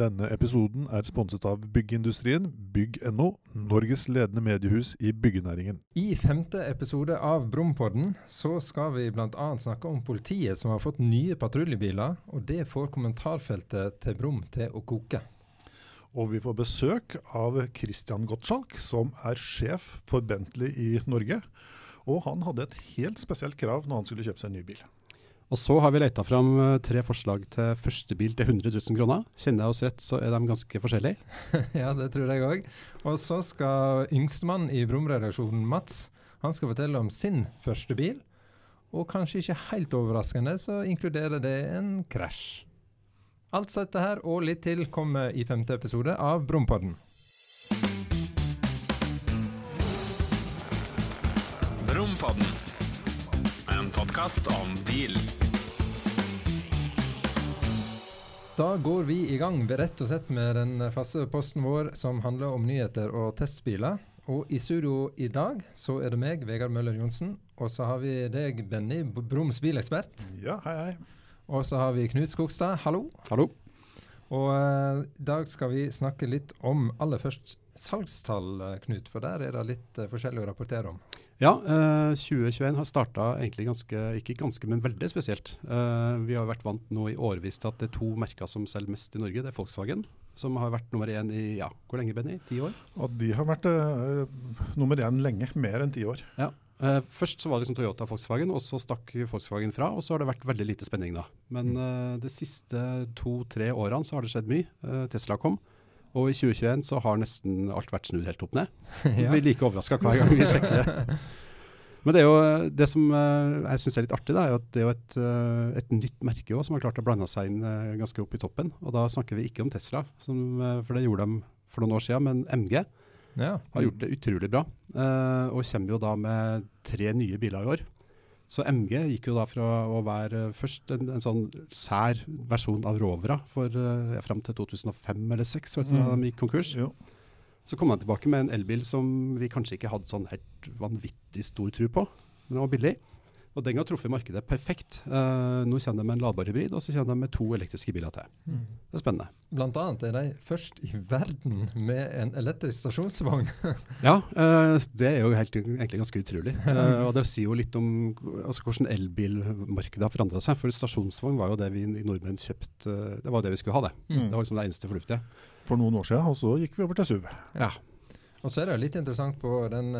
Denne episoden er sponset av Byggeindustrien, bygg.no, Norges ledende mediehus i byggenæringen. I femte episode av Brompodden så skal vi bl.a. snakke om politiet som har fått nye patruljebiler, og det får kommentarfeltet til Brum til å koke. Og vi får besøk av Christian Gottschalk, som er sjef for Bentley i Norge. Og han hadde et helt spesielt krav når han skulle kjøpe seg en ny bil. Og så har vi leta fram eh, tre forslag til førstebil til 100 000 kroner. Kjenner jeg oss rett, så er de ganske forskjellige. ja, det tror jeg òg. Og så skal yngstemann i Brum-redaksjonen, Mats, han skal fortelle om sin første bil. Og kanskje ikke helt overraskende, så inkluderer det en krasj. Alt dette her og litt til kommer i femte episode av Brumpodden. Brumpodden. En podkast om bil. Da går vi i gang rett og slett med den faste posten vår som handler om nyheter og testbiler. Og i studio i dag så er det meg, Vegard Møller Johnsen. Og så har vi deg, Benny, Broms bilekspert. Ja, hei, hei. Og så har vi Knut Skogstad, hallo. Hallo. Og i i dag skal vi snakke litt om aller først salgstall, eh, Knut. For der er det litt uh, forskjellig å rapportere om. Ja, eh, 2021 har starta egentlig ganske, ikke ganske, men veldig spesielt. Eh, vi har vært vant nå i årevis til at det er to merker som selger mest i Norge. Det er Volkswagen, som har vært nummer én i ja, hvor lenge, Benny? Ti år? Og de har vært eh, nummer én lenge, mer enn ti år. Ja. Eh, først så var det liksom Toyota og Volkswagen, og så stakk Volkswagen fra. Og så har det vært veldig lite spenning da. Men eh, de siste to-tre årene så har det skjedd mye. Eh, Tesla kom. Og i 2021 så har nesten alt vært snudd helt opp ned. Vi blir like overraska hver gang vi sjekker det. Men det er jo det som eh, jeg syns er litt artig, da, er at det er jo et, eh, et nytt merke også, som har klart å blande seg inn eh, ganske opp i toppen. Og da snakker vi ikke om Tesla, som, for det gjorde de for noen år siden, men MG Ja. har gjort det utrolig bra. og kommer jo da med tre nye biler i år. Så MG gikk jo da fra å være først en, en sånn sær versjon av Rovra for uh, fram til 2005 eller 2006, mm. da de gikk konkurs. Jo. Så kom han tilbake med en elbil som vi kanskje ikke hadde sånn helt vanvittig stor tro på, men den var billig. Og den har truffet markedet perfekt. Uh, nå kommer de med en ladbar hybrid, og så kommer de med to elektriske biler til. Mm. Det er spennende. Blant annet er de først i verden med en elektrisk stasjonsvogn. Ja, uh, det er jo helt, egentlig ganske utrolig. Uh, og det sier jo litt om altså, hvordan elbilmarkedet har forandra seg. For stasjonsvogn var jo det vi i nordmenn kjøpte, det var jo det vi skulle ha det. Mm. Det var liksom det eneste fornuftige. For noen år siden, og så gikk vi over til SUV. Ja. Og så er det jo litt interessant på den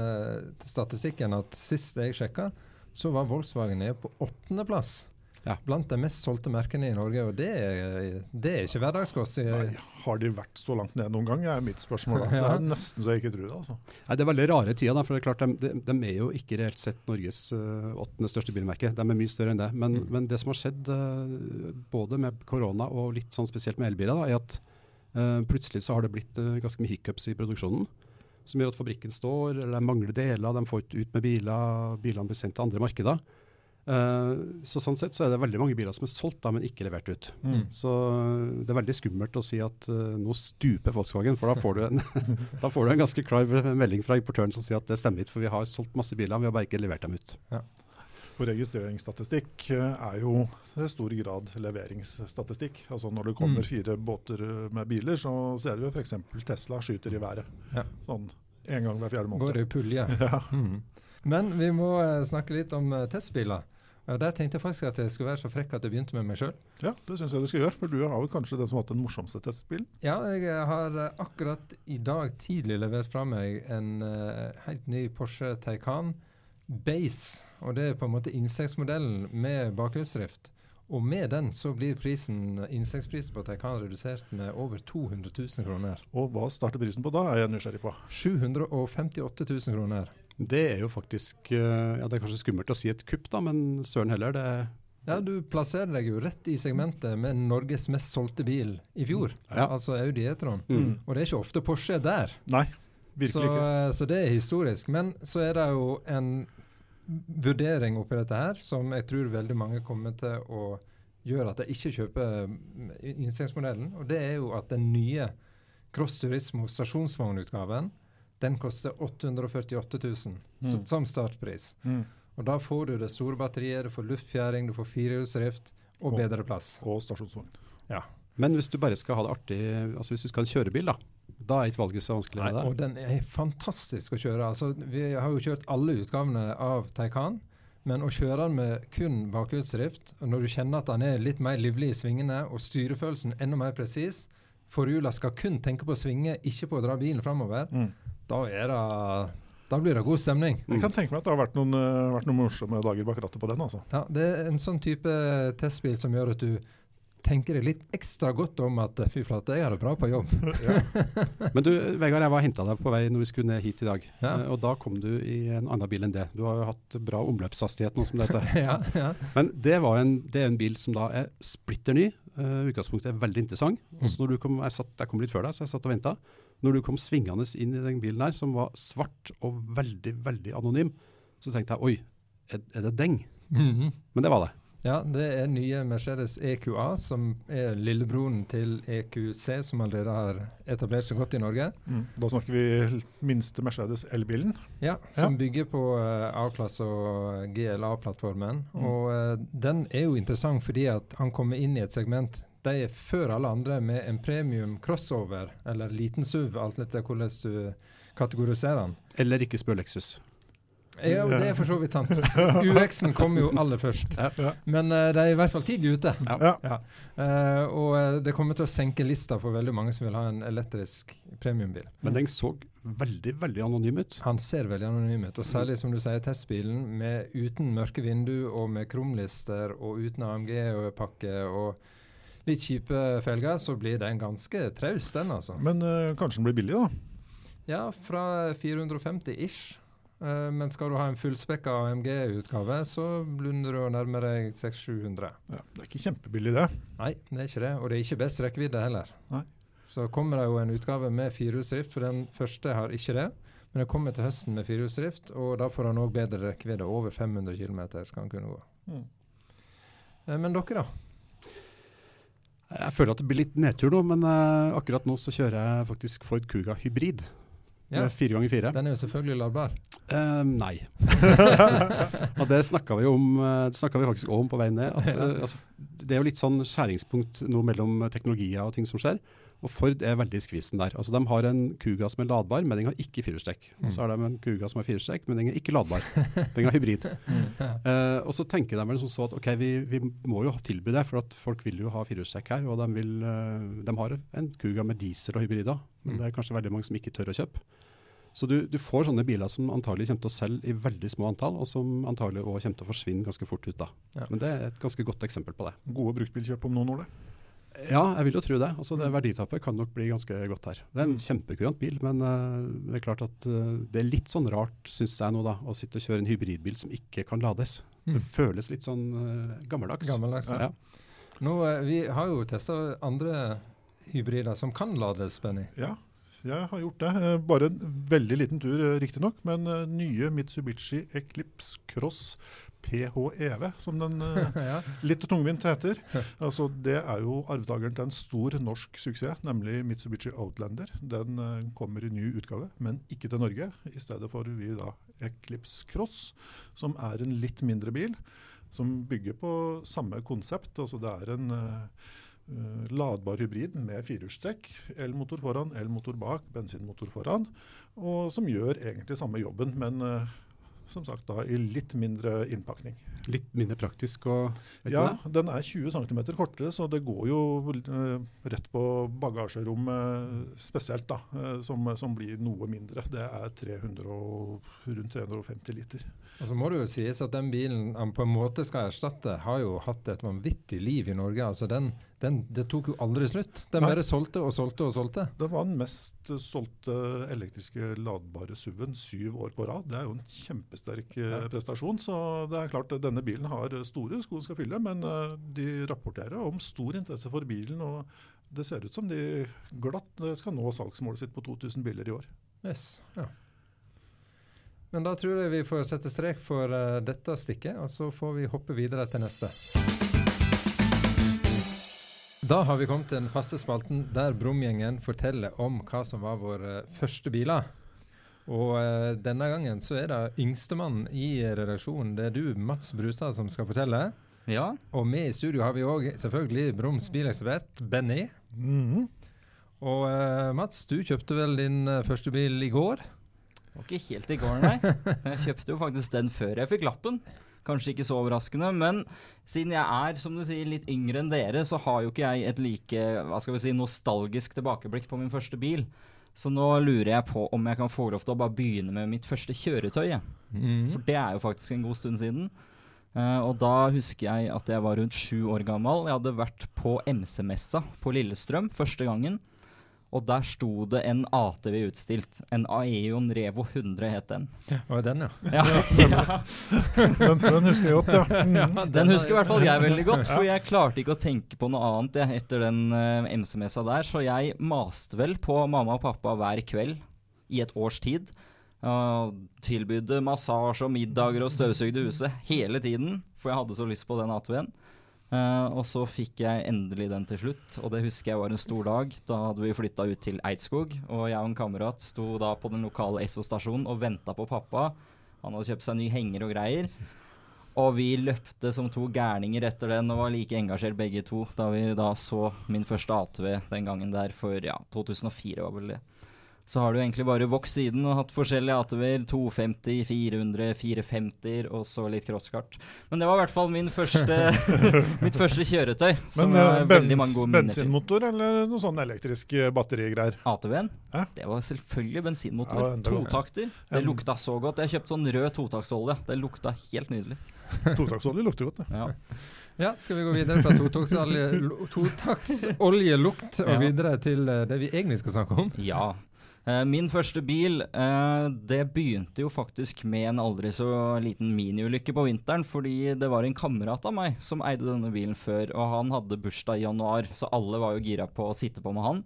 statistikken at sist jeg sjekka, så var Volkswagen nede på åttendeplass. Ja. Blant de mest solgte merkene i Norge, og det er, det er ikke hverdagskost. har de vært så langt ned noen gang, er mitt spørsmål. da. Det er nesten så jeg ikke tror det. altså. Nei, Det er veldig rare tider, da, for det er klart de, de, er jo ikke reelt sett Norges eh, åttende største bilmerke. De er mye større enn det. Men, Mm. men det som har skjedd eh, både med korona og litt sånn spesielt med elbiler, da, er at uh, plutselig så har det blitt ganske mye hiccups i produksjonen. Som gjør at fabrikken står, eller de mangler deler, de får ikke ut med biler, bilene blir sendt til andre markeder. Uh, så sånn sett så er det veldig mange biler som er solgt, da, men ikke levert ut. Mm. Så øh, det er veldig skummelt å si at uh, nå stuper Volkswagen, for da får, du en, da får du en ganske klar melding fra importøren som sier at det stemmer ikke, for vi har solgt masse biler, vi har bare ikke levert dem ut. For registreringsstatistikk eh, er jo i stor grad leveringsstatistikk. Altså Når det kommer Mm. fire båter eh, med biler, så ser du jo f.eks. Tesla skyter i været. Ja. Sånn en gang hver fjerde måned. Går det i pulje. Ja. Mm. Men vi må eh, snakke litt om testbiler. Der tenkte jeg faktisk at jeg skulle være så frekk at jeg begynte med meg sjøl. ja, det syns jeg du skal gjøre, for du har vel kanskje den som har hatt den morsomste testbilen? Ja, jeg har akkurat i dag tidlig levert fra meg en helt ny Porsche Taycan Base. Og det er på en måte insektsmodellen med bakhjulsdrift. Og med den så blir prisen, innstegsprisen på Taycan redusert med over 200 000 kroner. Og hva starter prisen på da, er jeg nysgjerrig på. 758 000 kroner. Det er jo faktisk øh, ja Det er kanskje skummelt å si et kupp, da, men søren heller. det Ja, du plasserer deg jo rett i segmentet med Norges mest solgte bil i fjor. Ja. Altså Audi E-tron. mm. Og det er ikke ofte Porsche er der. Nei, Så, virkelig ikke. så det er historisk. Men så er det jo en vurdering oppi dette her som jeg tror veldig mange kommer til å gjøre at de ikke kjøper mm, innstegsmodellen. Og det er jo at den nye Cross Turismo stasjonsvognutgaven den koster 848 000 Mm. som startpris. Mm. Og da får du det store batteriet, du får luftfjæring, du får firehjulsdrift og Og- bedre plass. Og stasjonsvogn. Ja. Men hvis du bare skal ha det artig, altså hvis du skal ha en kjørebil, da, da er ikke valget så vanskelig. Nei, og den er fantastisk å kjøre. Altså, vi har jo kjørt alle utgavene av Taycan. Men å kjøre den med kun bakhjulsdrift, når du kjenner at den er litt mer livlig i svingene, og styrefølelsen enda mer presis Forhjula skal kun tenke på å svinge, ikke på å dra bilen framover. Mm. Da, er det, da blir det god stemning. Jeg kan tenke meg at det har vært noen, eh, vært noen morsomme dager bak rattet på den. altså. Ja, Det er en sånn type testbil som gjør at du tenker deg litt ekstra godt om at fy flate, jeg har det bra på jobb. Men du, Vegard, jeg var henta deg på vei når vi skulle ned hit i dag. Ja. Eh, og da kom du i en annen bil enn det. Du har jo hatt bra omløpshastighet nå som det heter. ja, ja. Men det, var en, det er en bil som da er splitter ny. Uh, utgangspunktet er veldig interessant. Mm. Også når du kom, jeg, satt, jeg kom litt før deg, så jeg satt og venta. Når du kom svingende inn i den bilen her, som var svart og veldig, veldig anonym, så tenkte jeg oi, er, er det deng? -hmm. Men det var det. Ja, det er nye Mercedes EQA, som er lillebroren til EQC, som allerede har etablert seg godt i Norge. Mm. Da snakker vi minste Mercedes elbilen. Ja, Som bygger på uh, A-klasse og GLA-plattformen. Mm. Og uh, den er jo interessant fordi at han kommer inn i et segment de er før alle andre med en premium crossover, eller liten SUV, alt etter hvordan du kategoriserer den. Eller ikke spør Lexus. Ja, og det er for så vidt sant. UX-en kom jo aller først. Ja. Men uh, de er i hvert fall tidlig ute. Ja. Ja. Uh, og eh, det kommer til å senke lista for veldig mange som vil ha en elektrisk premiumbil. Men den så veldig, veldig anonym ut. Han ser veldig anonym ut, og særlig som du sier, testbilen med uten mørke vindu og med krumlister og uten AMG-pakke og litt kjipe felger, så blir den ganske traus, den altså. Men uh, kanskje den blir billig, da. Ja, fra 450 ish. Eh, men skal du ha en fullspekka AMG-utgave, så blunder du nærmere deg 600-700. Ja, det er ikke kjempebillig, det. Nei, det er ikke det. Og det er ikke best rekkevidde heller. Nei. Så kommer det jo en utgave med firehjulsdrift, for den første har ikke det. Men det kommer til høsten med firehjulsdrift, og da får han òg bedre rekkevidde. Over 500 km skal han kunne gå. Mm. Eh, Men dere, da? Jeg føler at det blir litt nedtur nå, men eh, akkurat nå så kjører jeg faktisk Ford Kuga hybrid. Ja. Fire ganger fire. Den er jo selvfølgelig ladbar. Eh, nei. og det snakka vi, om, eh, det vi faktisk om på vei ned. At, eh, altså, det er jo litt sånn skjæringspunkt nå mellom teknologier og ting som skjer. Og Ford er veldig i skvisen der. Altså, de har en Kuga som er ladbar, men den har ikke firehjulstrekk. Og så har de en Kuga som har firehjulstrekk, men den er ikke ladbar. Den har hybrid. Eh, og så tenker de vel sånn så at ok, vi, vi må jo tilby det, for at folk vil jo ha firehjulstrekk her. Og de, vil, de har en Kuga med diesel og hybrider, men det er kanskje veldig mange som ikke tør å kjøpe. Så du, du får sånne biler som antagelig kommer til å selge i veldig små antall, og som antagelig også kommer til å forsvinne ganske fort ut. da. Ja. Men det er et ganske godt eksempel på det. Gode bruktbilkjøp om noen år, det. Ja, jeg vil jo tro det. Altså, det Verditapet kan nok bli ganske godt her. Det er en kjempekurant bil, men uh, det er klart at uh, det er litt sånn rart, syns jeg nå, da, å sitte og kjøre en hybridbil som ikke kan lades. Det Mm. føles litt sånn uh, gammeldags. Gammeldags. Ja. Nå, eh, vi har jo testa andre hybrider som kan lades, Benny. Ja, jeg har gjort det. Eh, Bare en veldig liten tur, eh, riktignok. Men eh, nye Mitsubishi Eclipse Cross PHEV, som den ja. litt tungvint heter. Altså, det er jo arvtakeren til en stor norsk suksess, nemlig Mitsubishi Outlander. Den kommer i ny utgave, men ikke til Norge. I stedet får vi da Eclipse Cross, som er en litt mindre bil. Som bygger på samme konsept. Altså, det er en ladbar hybrid med firehjulstrekk. Elmotor foran, elmotor bak, bensinmotor foran. Og som gjør egentlig samme jobben, men eh, som sagt da i litt mindre innpakning. Litt mindre praktisk og Ja, det? den er 20 cm kortere, så det går jo eh, rett på bagasjerommet spesielt, da, eh, som, som blir noe mindre. Det er 300 og, rundt 350 liter. Og så må det jo sies at den bilen han på en måte skal erstatte, har jo hatt et vanvittig liv i Norge. Altså den, den, det tok jo aldri slutt. Den Nei. bare solgte og solgte og solgte. Det var den mest solgte elektriske ladbare SUV-en syv år på rad. Det er jo en kjempesterk eh, Ja. prestasjon. Så det er klart at denne bilen har store sko den skal fylle, men eh, de rapporterer om stor interesse for bilen. og det ser ut som de glatt eh, skal nå salgsmålet sitt på 2000 biler i år. Yes, ja. Men da tror jeg vi får sette strek for eh, dette stikket, og så får vi hoppe videre til neste. Da har vi kommet til den faste spalten der Brumgjengen forteller om hva som var våre første biler. Og uh, denne gangen så er det yngstemann i redaksjonen. Det er du, Mats Brustad, som skal fortelle. Ja, Og med i studio har vi òg selvfølgelig Broms bilekspert Benny. Mhm. Og uh, Mats, du kjøpte vel din eh, første bil i går? Var ikke helt i går, nei. Jeg kjøpte jo faktisk den før jeg fikk lappen. Kanskje ikke så overraskende, men siden jeg er som du sier, litt yngre enn dere, så har jo ikke jeg et like hva skal vi si, nostalgisk tilbakeblikk på min første bil. Så nå lurer jeg på om jeg kan få lov til å bare begynne med mitt første kjøretøy. Mm. For det er jo faktisk en god stund siden. Uh, og da husker jeg at jeg var rundt sju år gammel. Jeg hadde vært på MC-messa på Lillestrøm første gangen. Og der sto det en ATV utstilt. En Aeon Revo 100 het den. Det den, ja. Ja, ja. Den, den husker jeg godt, ja. Mhm. Den husker i hvert fall jeg veldig godt, for jeg klarte ikke å tenke på noe annet jeg, etter den uh, MC-messa der. Så jeg maste vel på mamma og pappa hver kveld i et års tid. Og tilbydde massasje og middager og støvsugde huset hele tiden, for jeg hadde så lyst på den ATV-en. Eh, og så fikk jeg endelig den til slutt, og det husker jeg var en stor dag. Da hadde vi flytta ut til Eidskog, og jeg og en kamerat sto da på den lokale Esso-stasjonen og venta på pappa. Han hadde kjøpt seg ny henger og greier. Og vi løpte som to gærninger etter den og var like engasjert begge to da vi da så min første ATV den gangen der for ja, 2004 var vel det. Så har du egentlig bare vokst siden og hatt forskjellige ATV-er. 250, 400, 450 og så litt crosskart. Men det var i hvert fall min første, mitt første kjøretøy. Som Men jeg eh, bens, bensinmotor eller noe sånn elektrisk eh, batterigreier? ATV-en? Det var selvfølgelig bensinmotor. Ja. Totakter. Det lukta så godt. Jeg kjøpte sånn rød totaktsolje. Det lukta helt nydelig. Totaktsolje lukter godt, det. Ja. Ja, skal vi gå videre fra totaktsoljelukt to og Ja. videre til eh, det vi egentlig skal snakke om? Ja. Eh, min første bil, eh, det begynte jo faktisk med en aldri så liten miniulykke på vinteren, fordi det var en kamerat av meg som eide denne bilen før, og han hadde bursdag i januar, så alle var jo gira på å sitte på med han.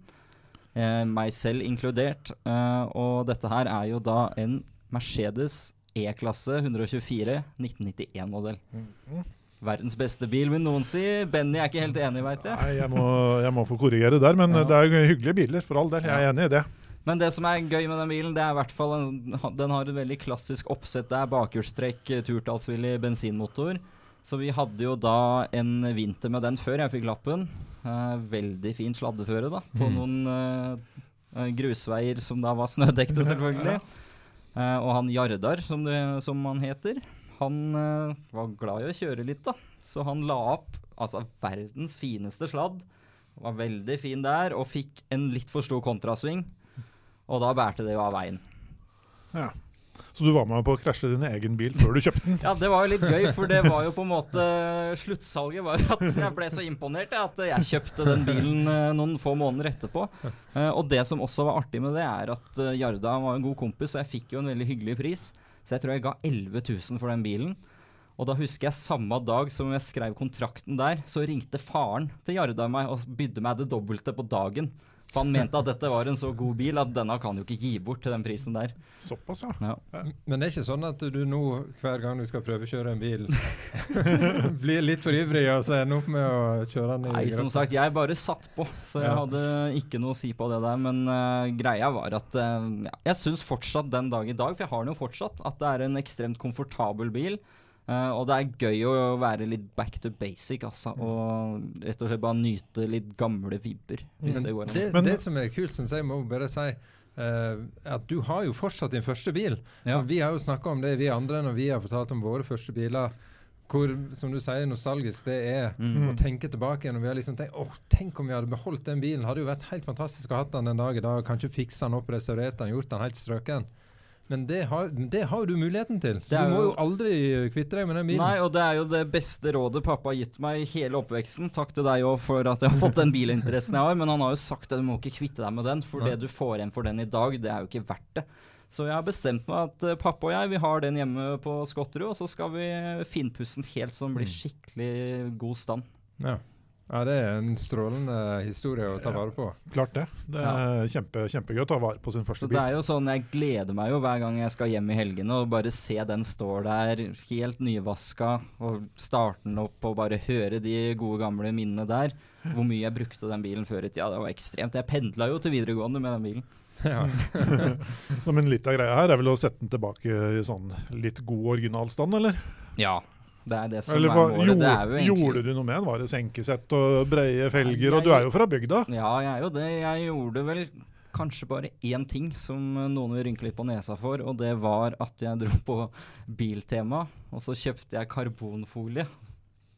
Eh, meg selv inkludert. Og dette her er jo da en Mercedes E-klasse 124 1991-modell. Verdens beste bil, vil noen si. Benny er ikke helt enig, veit jeg. Nei, jeg må, jeg må få korrigere der, men Ja. det er jo hyggelige biler, for all del. Jeg er enig i det. Men det som er gøy med den bilen, det er i hvert fall en, den har et veldig klassisk oppsett Det er Bakhjulstrekk, turtalsvillig, turtallsvillig bensinmotor. Så vi hadde jo da en vinter med den før jeg fikk lappen. Eh, veldig fint sladdeføre da, på Mm. noen eh, eh, grusveier som da var snødekte, selvfølgelig. Eh, og han Jardar, som, det, som han heter, han eh, var glad i å kjøre litt, da. Så han la opp altså verdens fineste sladd. Var veldig fin der, og fikk en litt for stor kontrasving. Og da bærte det jo av veien. Ja. Så du var med på å krasje din egen bil før du kjøpte den? Ja, det var jo litt gøy, for det var jo på en måte Sluttsalget var at jeg ble så imponert at jeg kjøpte den bilen eh, noen få måneder etterpå. Eh, og det som også var artig med det, er at eh, Jarda var en god kompis, og jeg fikk jo en veldig hyggelig pris. Så jeg tror jeg ga 11 000 for den bilen. Og da husker jeg samme dag som jeg skrev kontrakten der, så ringte faren til Jarda meg og bydde meg det dobbelte på dagen. For han mente at dette var en så god bil at denne kan jo ikke gi bort til den prisen der. Såpass, ja. Ja. Men det er ikke sånn at du nå, hver gang du skal prøvekjøre en bil, blir litt for ivrig og så ender opp med å kjøre den i Nei, som sagt, jeg bare satt på, så jeg Ja. hadde ikke noe å si på det der. Men uh, greia var at uh, ja, jeg syns fortsatt den dag i dag, for jeg har den jo fortsatt, at det er en ekstremt komfortabel bil. Eh, og det er gøy å være litt back to basic, altså. Og rett og slett bare nyte litt gamle vibber, hvis mm. det går an. det, det som er kult, syns jeg, må bare si uh, at du har jo fortsatt din første bil. Ja. Vi har jo snakka om det, vi andre, når vi har fortalt om våre første biler. Hvor, som du sier, nostalgisk det er Mm. å tenke tilbake igjen. Og vi har liksom tenkt åh, tenk om vi hadde beholdt den bilen. Hadde jo vært helt fantastisk å ha den den en dag i dag. Kanskje fiksa den opp, restaurert den, gjort den helt strøken. Men det har, det har du muligheten til. Så du må jo- aldri kvitte deg med den bilen. Nei, og det er jo det beste rådet pappa har gitt meg i hele oppveksten. Takk til deg òg for at jeg har fått den bilinteressen jeg har, men han har jo sagt at du må ikke kvitte deg med den, for Nei. det du får igjen for den i dag, det er jo ikke verdt det. Så jeg har bestemt meg at eh, pappa og jeg vi har den hjemme på Skotterud, og så skal vi finpusse den helt så den blir skikkelig god stand. Ja. Ja, det er en strålende historie å ta vare på. Klart det. Det er kjempe, kjempegøy å ta vare på sin første bil. Så det er jo sånn, Jeg gleder meg jo hver gang jeg skal hjem i helgene og bare se den står der helt nyvaska, og starte den opp og bare høre de gode gamle minnene der. Hvor mye jeg brukte den bilen før i tida. Det var ekstremt. Jeg pendla jo til videregående med den bilen. Ja. Så men litt av greia her er vel å sette den tilbake i sånn litt god originalstand, eller? Ja. Det er det som Eller er målet. Det er jo egentlig gjorde du noe med den? Var det senkesett og breie felger? Nei, Og du er jo fra bygda. Ja, jeg er jo det. Jeg gjorde vel kanskje bare én ting som noen vil rynke litt på nesa for, og det var at jeg dro på Biltema, og så kjøpte jeg karbonfolie.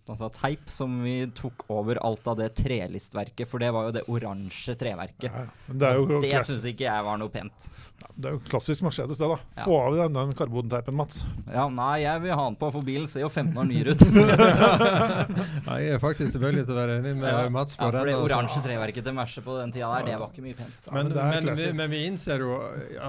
Altså teip som vi tok over alt av det trelistverket, for det var jo det oransje treverket. Ja, det jo, Det syns ikke jeg var noe pent. det er jo klassisk Mercedes, det. da. Ja. Få av den, den karbonteipen, Mats. Ja, nei, jeg vil ha den på, for bilen ser jo 15 år nyere ut. Nei, jeg er faktisk tilbøyelig til å være enig med Ja. Mats på Ja, for det den, altså. oransje treverket til Merce på den tida der, det var ikke mye pent. Men, men det er men, vi, men vi innser jo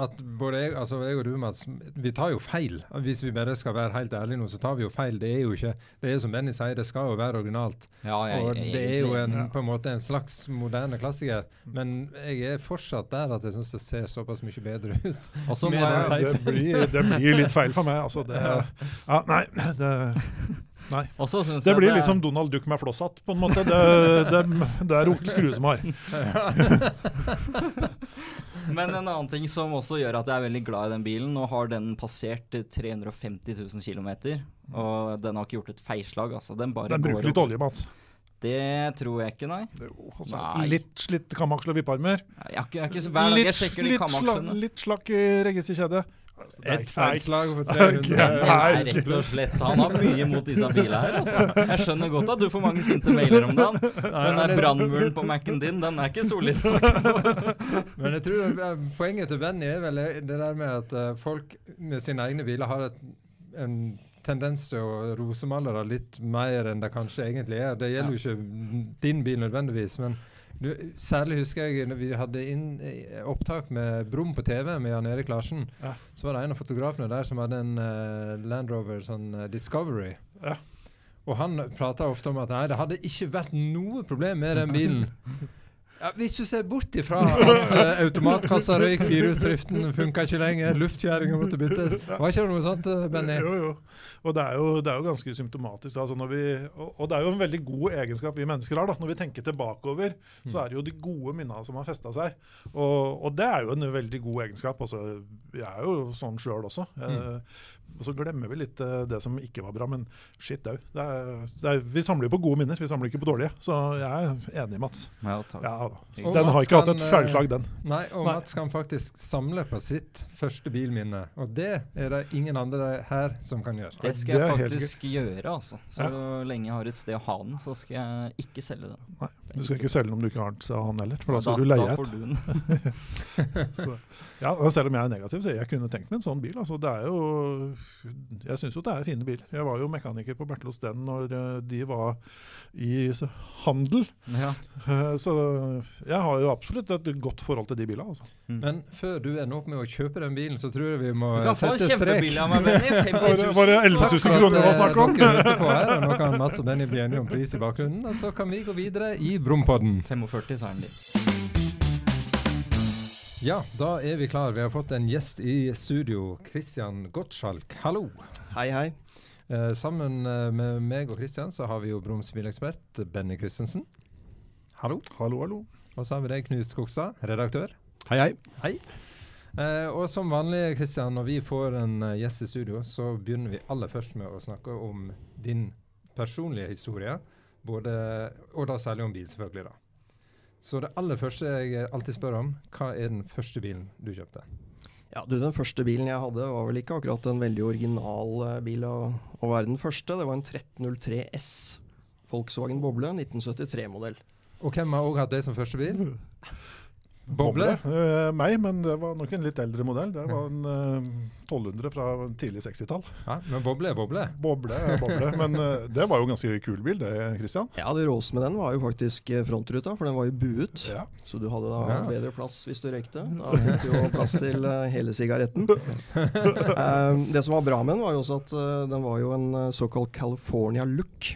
at både jeg, altså jeg og du, Mats, vi tar jo feil. Hvis vi bare skal være helt ærlige nå, så tar vi jo feil. Det er jo ikke Det er som Benny sier, det skal jo være originalt. Ja, jeg, Og det er jo en, på en måte en slags moderne klassiker. Men jeg er fortsatt der at jeg syns det ser såpass mye bedre ut. Også, med jeg- det, blir, det blir litt feil for meg. Altså, det, ja, nei, det, nei. Det blir litt som Donald Duck med flosshatt, på en måte. Det, det, det er onkel Skrue som har. Men en annen ting som også gjør at jeg er veldig glad i den bilen, nå har den passert 350 000 km, og den har ikke gjort et feilslag. Altså. Den bare Den går bruker litt oljemat olje, Mats. Det tror jeg ikke, nei. Jo, altså, Nei. litt slitt kamaksel og de litt, sla, kamakslene. litt slakk i registerkjedet. Altså, det Et ikke- nei, feilslag for Nei, 300 nei. Nei, rett og slett. Han har mye mot disse bilene her. Altså. Jeg skjønner godt at du får mange sinte mailer om det Den der brannmuren på Mac-en din, den er ikke solid. Men jeg tror eh, poenget til Benny er vel det der med at eh, folk med sine egne biler har et, en tendens til å rosemale det litt mer enn det kanskje egentlig er. Det gjelder jo ikke din bil nødvendigvis, men du, særlig husker jeg når vi hadde inn, eh, opptak med Brum på TV med Jan Erik Larsen. Ja. Så var det en av fotografene der som hadde en uh, Land Rover sånn uh, Discovery. Ja. Og han prata ofte om at nei, det hadde ikke vært noe problem med den bilen. Ja, hvis du ser bort ifra at uh, automatkassa røyk, virusdriften funka ikke lenger, luftkjerringa måtte byttes Var ikke det noe sånt, eh, Benny? Jo, jo. Og det er jo, det er jo ganske symptomatisk. Altså når vi, og, og det er jo en veldig god egenskap vi mennesker har. da. Når vi tenker tilbakeover, så er det jo de gode minnene som har festa seg. Og, og det er jo en veldig god egenskap. Altså, jeg er jo sånn sjøl også. Eh, og så glemmer vi litt eh, det som ikke var bra. Men shit au. Det det Vi samler jo på gode minner, vi samler ikke på dårlige. Så jeg er enig, Mats. Ja, takk. Ja, Den har ikke ikke hatt et eh, feilslag, den. Nei, og Nei. Mats kan faktisk samle på sitt første bilminne. Og det er det ingen andre her som kan gjøre. Det skal jeg det faktisk gjøre, altså. Så lenge jeg har et sted å ha den, så skal jeg ikke selge den. Nei, du skal ikke selge den om du ikke har den, sa han heller. For da Da, skal du leie da et. Så, ja, og Selv om jeg er negativ, så jeg kunne tenkt meg en sånn bil. Altså, det er jo, jeg syns jo det er fine biler. Jeg var jo mekaniker på Bertlos Den når eh, de var i handel. Ja. Eh, Så jeg har jo absolutt et godt forhold til de bilene. Altså. Mm. Men før du ender opp med å kjøpe den bilen, så tror jeg vi må Du kan få sette strek. kjempebil av meg, Benny. 50 Var det- var 11 000 Takk for at, kroner det var eh, snakk om? Her, og nå kan Mats og Benny bli enige om pris i bakgrunnen. Og så kan vi gå videre i Brumpodden. 45, sa han litt. Ja, da er vi klar. Vi har fått en gjest i studio. Christian Gottschalk, hallo. Hei, hei. Eh, sammen eh, med meg og Christian så har vi jo Broms bilekspert Benny Christensen. Hallo. Hallo, hallo. Og så har vi deg, Knut Skogstad, redaktør. Hei, hei. Hei. Eh, og som vanlig, Kristian, når vi får en eh, gjest i studio, så begynner vi aller først med å snakke om din personlige historie. Både, og da særlig om bil, selvfølgelig. da. Så det aller første jeg alltid spør om, hva er den første bilen du kjøpte? Ja, du, Den første bilen jeg hadde, var vel ikke akkurat en veldig original eh, bil å, å være den første. Det var en 1303 S. Volkswagen Boble, 1973-modell. Og hvem har òg hatt det som første bil? Boble? Eh, meg, men det var nok en litt eldre modell. Det var en eh, 1200 fra tidlig 60-tall. Ja, men boble er boble. Boble er boble. Men eh, det var jo en ganske kul bil, det, Christian. Ja, Det råeste med den var jo faktisk eh, frontruta, for den var jo buet. Ja. Så du hadde da Ja. bedre plass hvis du røykte. Da fikk du jo plass til eh, hele sigaretten. Eh, det som var bra med den, var jo også at den var jo en såkalt California look.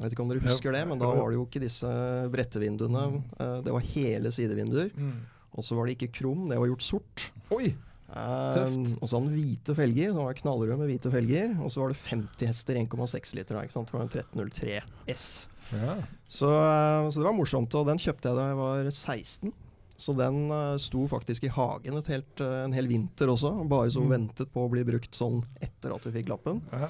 Jeg vet ikke om dere husker det, men da var det jo ikke disse brettevinduene. Eh, det var hele sidevinduer. Mm. Og så var det ikke krum, det var gjort sort. Oi! Eh, Tøft. og så hadde den hvite felger, Så var knallrød med hvite felger. Og så var det 50 hester 1,6 liter ikke sant? for en 1303 S. Ja. Så, eh, så det var morsomt, og den kjøpte jeg da jeg var 16. Så den sto faktisk i hagen et helt, en hel vinter også, bare så Mm. ventet på å bli brukt sånn etter at vi fikk lappen. Ja.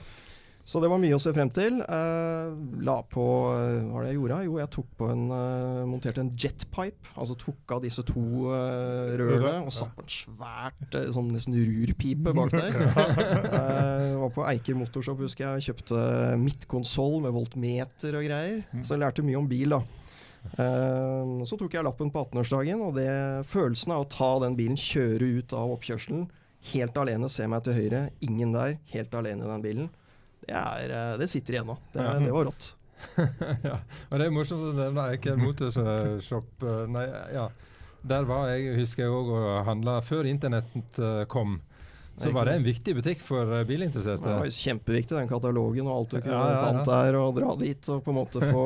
Så det var mye å se frem til. Eh, la på eh, Hva var det jeg gjorde? Jo, jeg tok på en eh, monterte en jetpipe. Altså tok av disse to eh, rørene og satt på en svært eh, sånn nesten rurpipe bak der. Eh, var på Eiker Motorshop, husker jeg. Kjøpte midtkonsoll med voltmeter og greier. Så jeg lærte mye om bil, da. Eh, så tok jeg lappen på 18-årsdagen, og det følelsen av å ta den bilen, kjøre ut av oppkjørselen, helt alene, se meg til høyre, ingen der, helt alene i den bilen, er, eh, det sitter igjen nå. Det, Ja. det var rått. ja, og det er morsomt å nevne Eiker Motorshop. eh, Nei, ja. Der var jeg, husker jeg òg, og handla før internett eh, kom. Så var det en viktig butikk for bilinteresserte. Det var kjempeviktig, den katalogen og alt du kunne Ja, ja, ja. fant der, og dra dit og på en måte få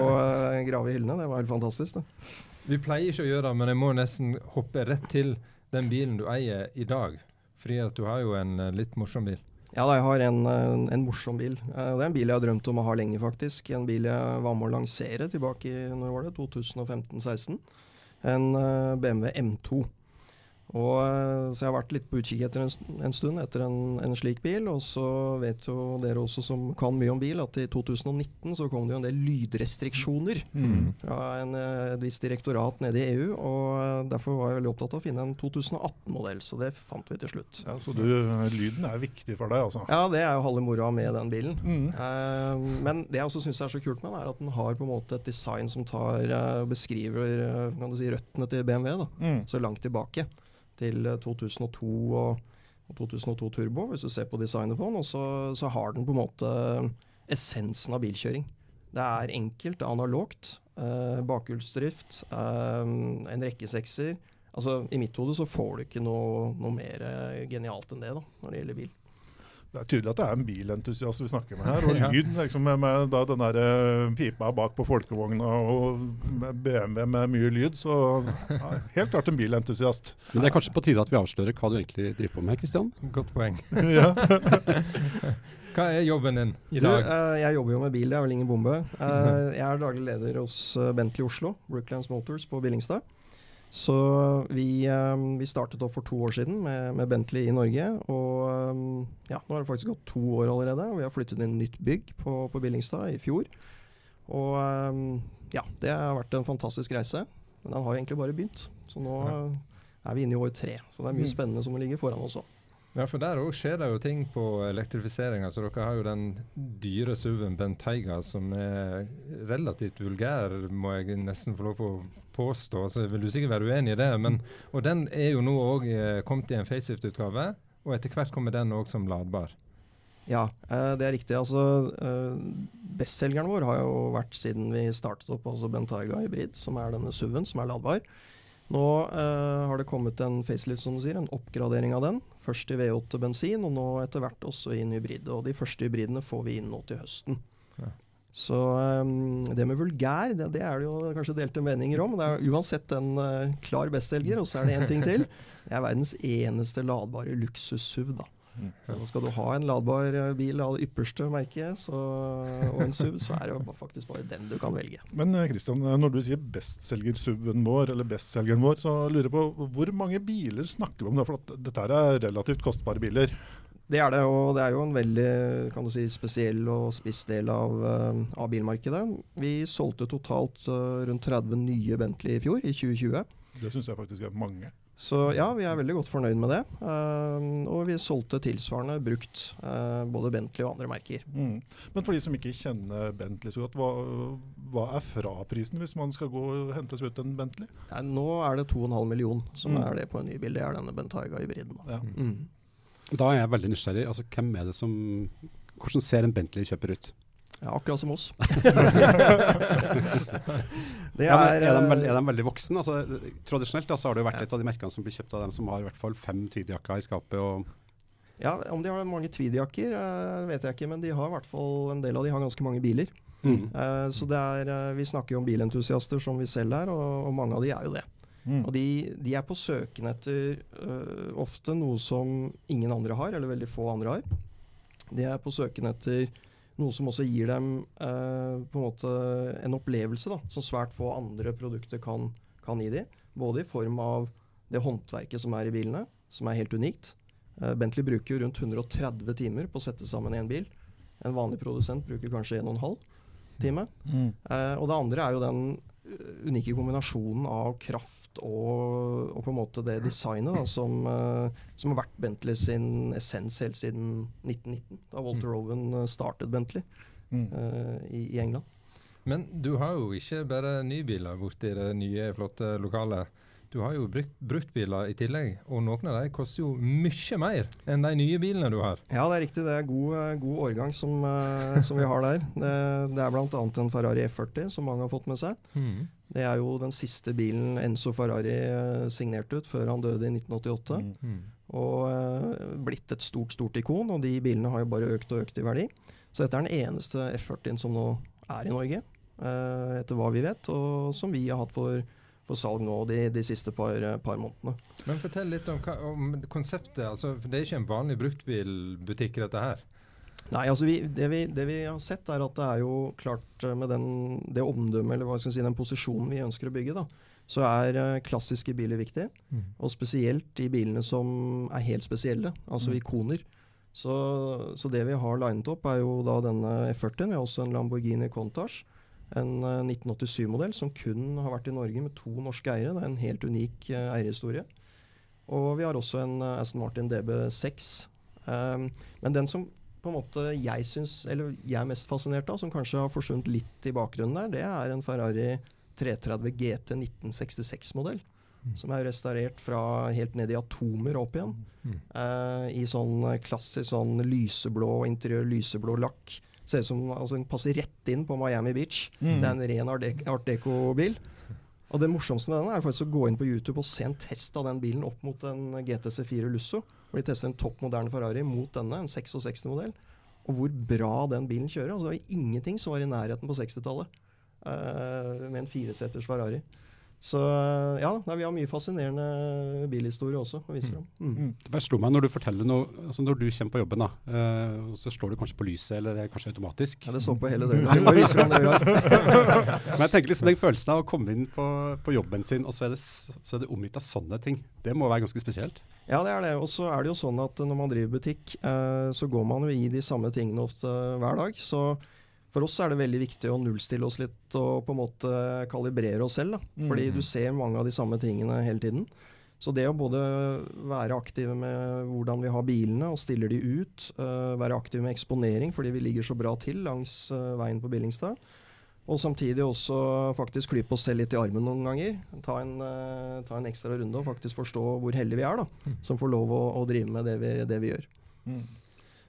grave i hyllene. Det var helt fantastisk, det. Vi pleier ikke å gjøre det, men jeg må nesten hoppe rett til den bilen du eier i dag. Fordi at du har jo en litt morsom bil. Ja, da, jeg har en, en morsom bil. Eh, Det er en bil jeg har drømt om å ha lenge, faktisk. En bil jeg var med å lansere tilbake i når var det, 2015-16. En eh, BMW M2. Og, eh, så jeg har vært litt på utkikk etter en, en stund etter en, en slik bil. Og så vet jo dere også som kan mye om bil, at i 2019 så kom det jo en del lydrestriksjoner Mm. fra en, eh, et visst direktorat nede i EU. Og eh, derfor var jeg veldig opptatt av å finne en 2018-modell, så det fant vi til slutt. Ja, så du, lyden er viktig for deg, altså? Ja, det er jo halve moroa med den bilen. Mm. Eh, men det jeg også syns er så kult med den, er at den har på en måte et design som tar beskriver kan du si, røttene til BMW. da, Mm. Så langt tilbake. Til eh, 2002 og, og 2002 Turbo, hvis du ser på designet på den. Og så, så har den på en måte essensen av bilkjøring. Det er enkelt, analogt. Eh, bakhjulsdrift, eh, en rekkesekser. Altså, I mitt hode så får du ikke noe, noe mer eh, genialt enn det da, når det gjelder bil. Det er tydelig at det er en bilentusiast vi snakker med her. Og Ja. lyd liksom med, med da, den der eh, pipa bak på folkevogna og med BMW med mye lyd, så ja, helt klart en bilentusiast. Men det er kanskje på tide at vi avslører hva du egentlig driver på med, Kristian? Godt poeng. ja. Hva er jobben din i Du, dag? eh, jeg jobber jo med bil, det er vel ingen bombe. Uh, jeg er daglig leder hos Bentley Oslo, Brooklands Motors på Billingstad. Så vi, eh, vi startet opp for to år siden med, med Bentley i Norge. Og eh, ja, nå har det faktisk gått to år allerede, og vi har flyttet inn nytt bygg på, på Billingstad i fjor. Og eh, ja, det har vært en fantastisk reise. Men den har jo egentlig bare begynt. Så nå er vi inne i år tre. Så det er mye Mm. spennende som ligger foran oss òg. Ja, for der òg skjer det jo ting på elektrifiseringa. Så dere har jo den dyre SUV-en Bentayga som er relativt vulgær, må jeg nesten få lov å påstå. Så vil du sikkert være uenig i det. Men, og den er jo nå òg kommet i en facelift-utgave. Og etter hvert kommer den òg som ladbar. Ja, eh, det er riktig. Altså, eh, Bestselgeren vår har jo vært siden vi startet opp altså Bentayga Hybrid, som er denne SUV-en som er ladbar. Nå uh, har det kommet en facelift, som du sier, en oppgradering av den. Først i V8 bensin, og nå etter hvert også i en hybrid. Og de første hybridene får vi inn nå til høsten. Ja. Så um, det med vulgær, det, det er det jo kanskje delte meninger om. Det er uansett en uh, klar bestselger, og så er det én ting til. Det er verdens eneste ladbare luksus-SUV, da. Så skal du ha en ladbar eh, bil av det ypperste merket så, og en SUV, så er det jo faktisk bare den du kan velge. Men eh, Christian, eh, når du sier bestselger-SUV-en vår, eller bestselgeren vår, så lurer jeg på hvor mange biler snakker vi om? For dette er relativt kostbare biler. Det er det, og det er jo en veldig kan du si, spesiell og spiss del av, av bilmarkedet. Vi solgte totalt rundt 30 nye Bentley i fjor, i 2020. Det syns jeg faktisk er mange. Så ja, vi er veldig godt fornøyd med det. Uh, og vi solgte tilsvarende brukt, uh, både Bentley og andre merker. Mm. Men for de som ikke kjenner Bentley så godt, hva, hva er fraprisen hvis man skal gå og hente seg ut en Bentley? Nei, nå er det 2,5 million som Mm. er det på en ny bil. Det er denne Bentayga hybriden. Da. Ja. Mm. Da er jeg veldig nysgjerrig. Altså, hvem er det som Hvordan ser en Bentley-kjøper ut? Ja, akkurat som oss. det Ja, er, de eh, er de veldig voksne? Altså, tradisjonelt da, så har det jo vært et av de merkene som blir kjøpt av dem som har i hvert fall fem tweedjakker i skapet. og Ja, Om de har mange tweedjakker, eh, vet jeg ikke, men de har i hvert fall en del av de har ganske mange biler. Mm. Uh, så det er, Vi snakker jo om bilentusiaster som vi selv er, og, og mange av de er jo det. Mm. Og de, de er på søken etter uh, ofte noe som ingen andre har, eller veldig få andre har. De er på søken etter noe som også gir dem eh, på en måte en opplevelse da, som svært få andre produkter kan, kan gi dem. Både i form av det håndverket som er i bilene, som er helt unikt. Eh, Bentley bruker jo rundt 130 timer på å sette sammen en bil. En vanlig produsent bruker kanskje en og en halv time. Mm. Eh, og det andre er jo den unike kombinasjonen av kraft og, og på en måte det designet da, som, eh, som har vært Bentley sin essens helt siden 1919, da Walter Owen Rowan startet Bentley Mm. eh, i, i England. Men du har jo ikke bare nybiler borti det nye, flotte lokalet. Du har jo brukt, bruktbiler i tillegg, og noen av dem koster jo mye mer enn de nye bilene du har. Ja, det er riktig. Det er god, eh, god årgang som, eh, som vi har der. Det, det er bl.a. en Ferrari F40 som mange har fått med seg. Det er jo den siste bilen Enzo Ferrari eh, signerte ut før han døde i 1988. Mm. Mm. Og blitt et stort, stort ikon. Og de bilene har jo bare økt og økt i verdi. Så dette er den eneste F40-en som nå er i Norge, eh, etter hva vi vet. Og som vi har hatt for, for salg nå de, de siste par, par månedene. Men fortell litt om, om konseptet. Altså, det er ikke en vanlig bruktbilbutikk, dette her. Nei, altså vi, det, vi, det vi har sett er at det er jo klart eh, med den, det omdømmet, eller hva skal jeg si, den posisjonen vi ønsker å bygge, da, så er eh, klassiske biler viktig. Og spesielt de bilene som er helt spesielle, altså Mm. ikoner. Så, så det vi har linet opp, er jo da denne F40-en. Vi har også en Lamborghini Countach. En eh, 1987-modell som kun har vært i Norge med to norske eiere. Det er en helt unik eh, eierhistorie. Og vi har også en eh, Aston Martin DB6. Um, men den som på en måte jeg syns, eller jeg er mest fascinert av, som kanskje har forsvunnet litt i bakgrunnen der, det er en Ferrari 330 GT 1966-modell. Som er restaurert fra helt ned i atomer og opp igjen. Mm. Uh, I sånn eh, klassisk sånn lyseblå interiør, lyseblå lakk. Ser ut som altså, den passer rett inn på Miami Beach. Mm. Det er en ren art deco-bil. Og det morsomste med den er faktisk å gå inn på YouTube og se en test av den bilen opp mot en GTC4 Lusso. Hvor de tester en topp moderne Ferrari mot denne, en 66-modell. Og hvor bra den bilen kjører. Altså, det var ingenting som var i nærheten på 60-tallet uh, med en fireseters Ferrari. Så ja, nei, vi har mye fascinerende bilhistorie også å vise fram. Mm. Mm. Det bare slo meg når du forteller noe, altså når du kommer på jobben, da, uh, så slår du kanskje på lyset, eller det er kanskje automatisk. Ja, det står på hele døgnet. Vi må vise fram det vi har. Men jeg tenker liksom den følelsen av å komme inn på, på jobben sin, og så er det, så er det omgitt av sånne ting. Det må være ganske spesielt. Ja, det er det. Og så er det jo sånn at når man driver butikk, eh, så går man jo i de samme tingene ofte hver dag. Så for oss er det veldig viktig å nullstille oss litt og på en måte kalibrere oss selv. Da. Fordi mm. du ser mange av de samme tingene hele tiden. Så det å både være aktive med hvordan vi har bilene og stiller de ut, uh, være aktive med eksponering fordi vi ligger så bra til langs uh, veien på Billingstad, og samtidig også faktisk klype oss selv litt i armen noen ganger. Ta en, uh, ta en ekstra runde og faktisk forstå hvor heldige vi er, da, som får lov å, å drive med det vi, det vi gjør. Mm.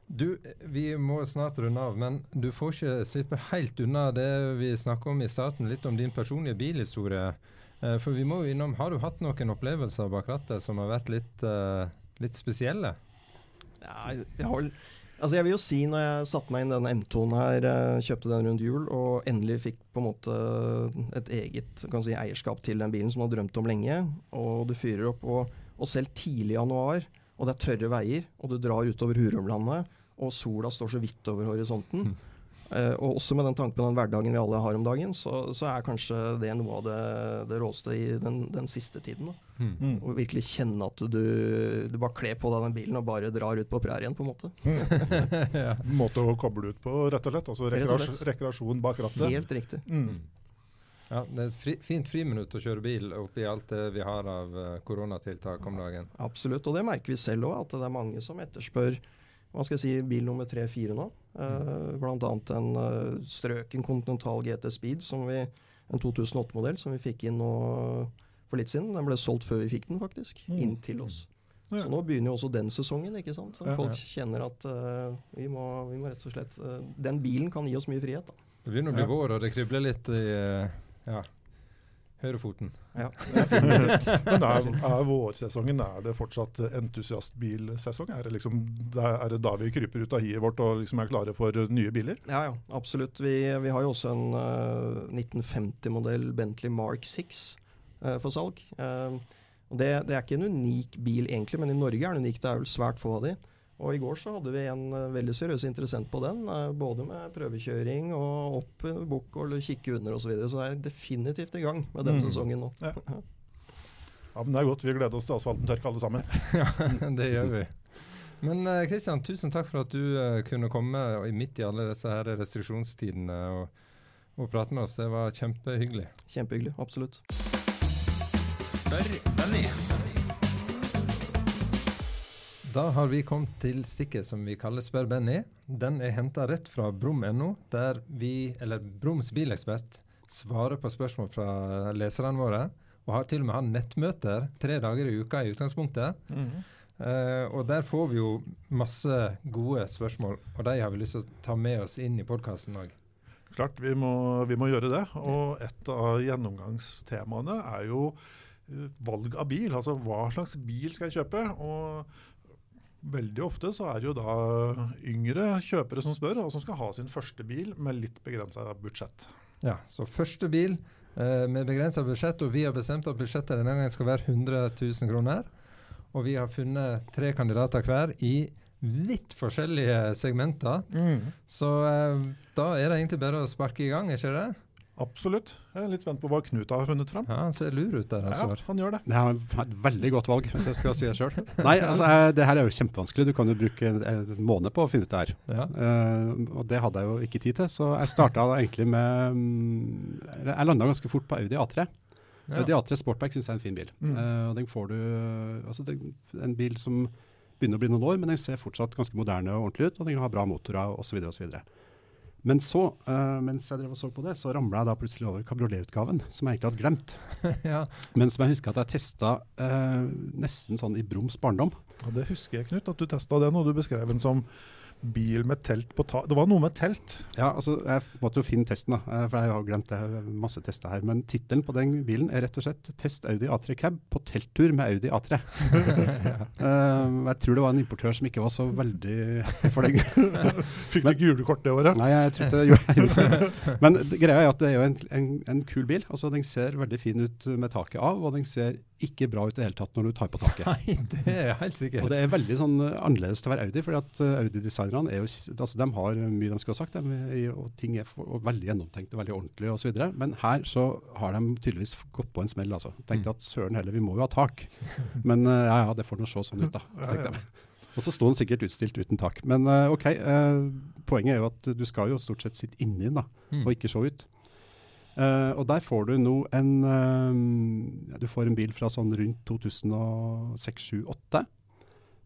Du, vi må snart runde av, men du får ikke slippe helt unna det vi snakka om i starten, litt om din personlige bilhistorie. Eh, For vi må jo innom, Har du hatt noen opplevelser bak rattet som har vært litt, eh, litt spesielle? Ja, jeg, altså jeg vil jo si når jeg satte meg inn denne M2-en her, eh, kjøpte den rundt jul og endelig fikk på en måte et eget kan si, eierskap til den bilen som du har drømt om lenge, og du fyrer opp, og, og selv tidlig i januar, og det er tørre veier, og du drar utover Hurumlandet, og sola står så vidt over horisonten. Uh, og også med den tanken på den hverdagen vi alle har om dagen, så, så er kanskje det noe av det, det råeste i den, den siste tiden. Da. Mm. Å virkelig kjenne at du, du bare kler på deg den bilen og bare drar ut på prærien, på en måte. ja. Måte å koble ut på, rett og slett. Altså Rett og rekreasjon, slett. rekreasjon bak rattet. Helt riktig. Mm. Ja, Det er et fri, fint friminutt å kjøre bil oppi alt det vi har av eh, koronatiltak om dagen. Absolutt. Og det merker vi selv òg, at det er mange som etterspør hva skal jeg si, bil nummer tre-fire nå. Uh, blant annet en uh, strøken Continental GT Speed, som vi, en 2008-modell som vi fikk inn nå for litt siden. Den ble solgt før vi fikk den, faktisk. Mm. Inn til oss. Ja. Så nå begynner jo også den sesongen. ikke sant? Så Ja. Folk kjenner at uh, vi, må, vi må rett og slett uh, Den bilen kan gi oss mye frihet. da. Det begynner å bli Ja. vår, og det kribler litt i ja, høyrefoten. Ja. Men er, er vårsesongen er det fortsatt entusiastbilsesong? Er det, liksom, er er det da vi kryper ut av hiet vårt og liksom er klare for nye biler? Ja, ja, absolutt. Vi, vi har jo også en uh, 1950-modell Bentley Mark 6 uh, for salg. Uh, og det, det er ikke en unik bil egentlig, men i Norge er den unik. Det er vel svært få av de. Og i går så hadde vi en eh, veldig seriøs interessent på den, eh, både med prøvekjøring og opp bukk og kikke under osv. Så, videre. så det er definitivt i gang med den Mm. sesongen nå. Ja. Ja, men Det er godt. Vi gleder oss til asfalten tørker alle sammen. Ja, det gjør vi. Men Kristian, Christian, tusen takk for at du eh, kunne komme i- midt i alle disse her restriksjonstidene og, og prate med oss. Det var kjempehyggelig. Kjempehyggelig. Absolutt. Spør Benny. Da har vi kommet til stikket som vi kaller Spør Benny. Den er henta rett fra brum.no, der vi, eller Brums bilekspert, svarer på spørsmål fra leserne våre. Og har til og med hatt nettmøter tre dager i uka i utgangspunktet. Eh, og der får vi jo masse gode spørsmål, og de har vi lyst til å ta med oss inn i podkasten òg. Klart, vi må, vi må gjøre det. Og et av gjennomgangstemaene er jo eh, valg av bil. Altså hva slags bil skal jeg kjøpe? Og veldig ofte så er det jo da yngre kjøpere som spør, og som skal ha sin første bil med litt begrensa budsjett. Ja, så første bil eh, med begrensa budsjett, og vi har bestemt at budsjettet denne gangen skal være 100 000 kroner. Og vi har funnet tre kandidater hver i litt forskjellige segmenter. Så eh, da er det egentlig bare å sparke i gang, er ikke det? Absolutt. Jeg er litt spent på hva Knut har funnet fram. Ja, Han ser lur ut der, Ja, altså. han gjør det. Det er et veldig godt valg, hvis jeg skal si det sjøl. Nei, altså, jeg- det her er jo kjempevanskelig. Du kan jo bruke en, en måned på å finne ut det her. Ja. Uh, og det hadde jeg jo ikke tid til, så jeg starta egentlig med mm, Jeg landa ganske fort på Audi A3. Ja. Audi A3 Sportback syns jeg er en fin bil. Mm. Uh, og den får du altså det, En bil som begynner å bli noen år, men den ser fortsatt ganske moderne og ordentlig ut, og den har bra motorer osv. osv. Men så, uh, mens jeg drev og så på det, så ramla jeg da plutselig over kabrioletutgaven, som jeg egentlig hadde glemt. ja. Men som jeg husker at jeg testa uh, nesten sånn i Broms barndom. Ja, det husker jeg, Knut, at du testa den, og du beskrev den som bil med telt på tak. Det var noe med telt. Ja, altså jeg måtte jo finne testen, da, eh, for jeg har glemt det. masse tester her. Men tittelen på den bilen er rett og slett 'Test Audi A3 Cab på telttur med Audi A3'. Eh, jeg tror det var en importør som ikke var så veldig for den. Fikk du gule kort det året? Nei, jeg tror ikke det gjorde jeg gjorde det. Men greia er at det er jo en, en, en kul bil. Altså, Den ser veldig fin ut med taket av, og den ser ikke bra ut i det hele tatt når du tar på taket. Nei, det er jeg helt Og det er veldig sånn uh, annerledes til å være Audi, fordi at uh, Audi-designerne er jo, altså de har mye de skulle ha sagt, de, og ting er for, og veldig gjennomtenkt og veldig ordentlig osv. Men her så har de tydeligvis gått på en smell. altså. Tenkte Mm. at søren heller, vi må jo ha tak. Men uh, ja ja, det får nå se sånn ut, da. Ja, tenkte ja. jeg. Og så sto den sikkert utstilt uten tak. Men OK, eh, poenget er jo at du skal jo stort sett sitte inni den, da, Mm. og ikke se ut. Eh, og der får du nå en uh, ja, Du får en bil fra sånn rundt 2006-2008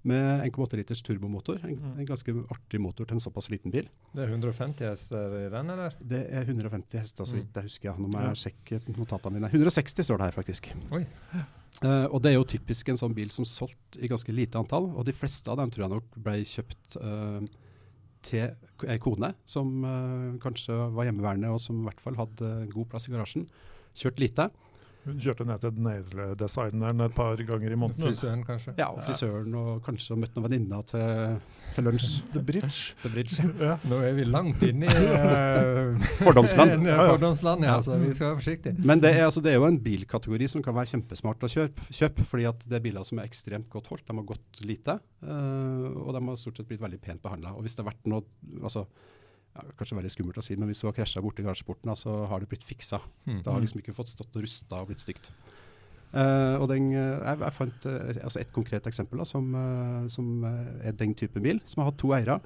med 1,8 liters turbomotor. En, Mm. en ganske artig motor til en såpass liten bil. Det er 150 hester i den, eller? Det er 150 hester, så Mm. vidt jeg husker. Nå må jeg sjekke notatene mine. 160 står det her, faktisk. Eh, og det er jo typisk en sånn bil som solgt i ganske lite antall. Og de fleste av dem tror jeg nok ble kjøpt eh, til ei kone som eh, kanskje var hjemmeværende, og som i hvert fall hadde god plass i garasjen. Kjørt lite. Hun kjørte ned til Nail-designeren et par ganger i måneden. Frisøren, kanskje? Ja, og frisøren, og kanskje møtte noen venninner til, til lunsj. The Bridge. The Bridge. Ja. Nå er vi langt inne i uh, Fordomsland. en, Fordomsland, ja. Så vi skal være forsiktige. Men det er, altså, det er jo en bilkategori som kan være kjempesmart å kjøpe, kjøp, fordi at det er biler som er ekstremt godt holdt. De har gått lite, uh, og de har stort sett blitt veldig pent behandla. Og hvis det har vært noe altså, ja, Kanskje veldig skummelt å si, men hvis du har krasja borti garasjeporten, så har det blitt fiksa. Mm. Det har liksom ikke fått stått og rusta og blitt stygt. Uh, og den, eh, jeg, jeg fant eh, altså et konkret eksempel da, som, som er den type bil, som har hatt to eiere.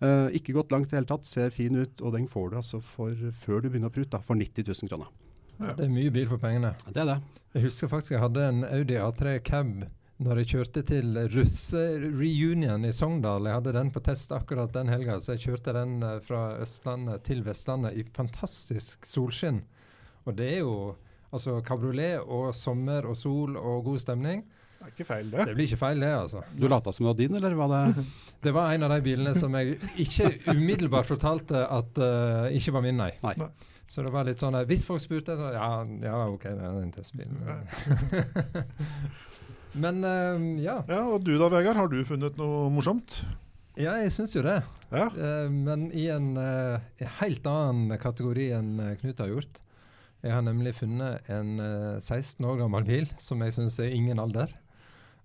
Uh, ikke gått langt i det hele tatt, ser fin ut, og den får du altså for, før du begynner å prute, da, for 90 000 kroner. Det er mye bil for pengene. Det er det. Jeg husker faktisk jeg hadde en Audi A3 Cab når jeg kjørte til russe-reunion i Sogndal. Jeg hadde den på test akkurat den helga, så jeg kjørte den eh, fra Østlandet til Vestlandet i fantastisk solskinn. Og det er jo altså kabriolet og sommer og sol og god stemning. Det er ikke feil, det. Det blir ikke feil, det, altså. Du lata som det var din, eller var det Det var en av de bilene som jeg ikke umiddelbart fortalte at uh, ikke var min, nei. Nei. Så det var litt sånn Hvis folk spurte, så ja, ja OK, det er en testbil. Men uh, ja. Ja, Og du da, Vegard, har du funnet noe morsomt? Ja, jeg syns jo det. Ja. Uh, men i en uh, helt annen kategori enn eh, Knut har gjort. Jeg har nemlig funnet en eh, 16 år gammel bil som jeg syns er ingen alder.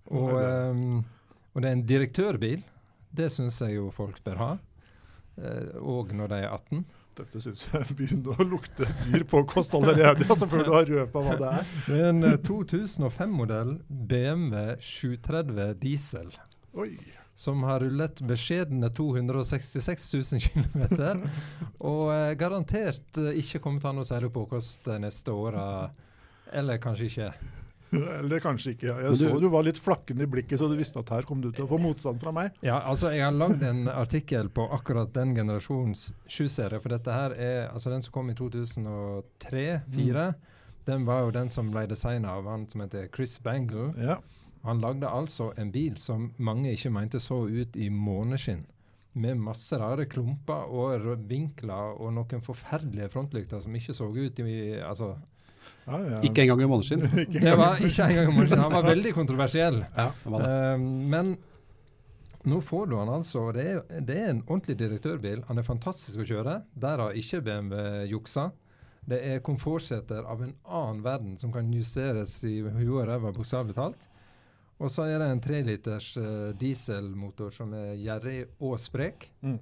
Og, Oi, eh, og det er en direktørbil. Det syns jeg jo folk bør ha. Eh, og når de er 18. Dette syns jeg begynner å lukte dyr påkost allerede, altså før du har røpa hva det er. Det er en eh, 2005-modell BMW 730 diesel. Oi. som har rullet beskjedne 266 000 km. Og eh, garantert eh, ikke kommer til å ha noe særlig påkost neste åra. Eller kanskje ikke. Eller kanskje ikke. Jeg du- så du var litt flakkende i blikket, så du visste at her kom du til å få motstand fra meg. Ja, altså Jeg har lagd en artikkel på akkurat den generasjons sjuserie. For dette her er altså den som kom i 2003-2004. Den var jo den som ble designa av han som heter Chris Bangle. Ja. Han lagde altså en bil som mange ikke mente så ut i måneskinn. Med masse rare klumper og vinkler og noen forferdelige frontlykter som ikke så ut i Altså, Ja, ja. Ikke engang i måneskinn. det var ikke engang en måneskinn. Han var veldig kontroversiell. Ja, var det. Eh, men nå får du han altså. Det er, det er en ordentlig direktørbil. Han er fantastisk å kjøre. Der har ikke BMW juksa. Det er komfortseter av en annen verden som kan justeres i huet og ræva, bokstavelig talt. Og så er det en treliters uh, dieselmotor som er gjerrig og sprek. Mm.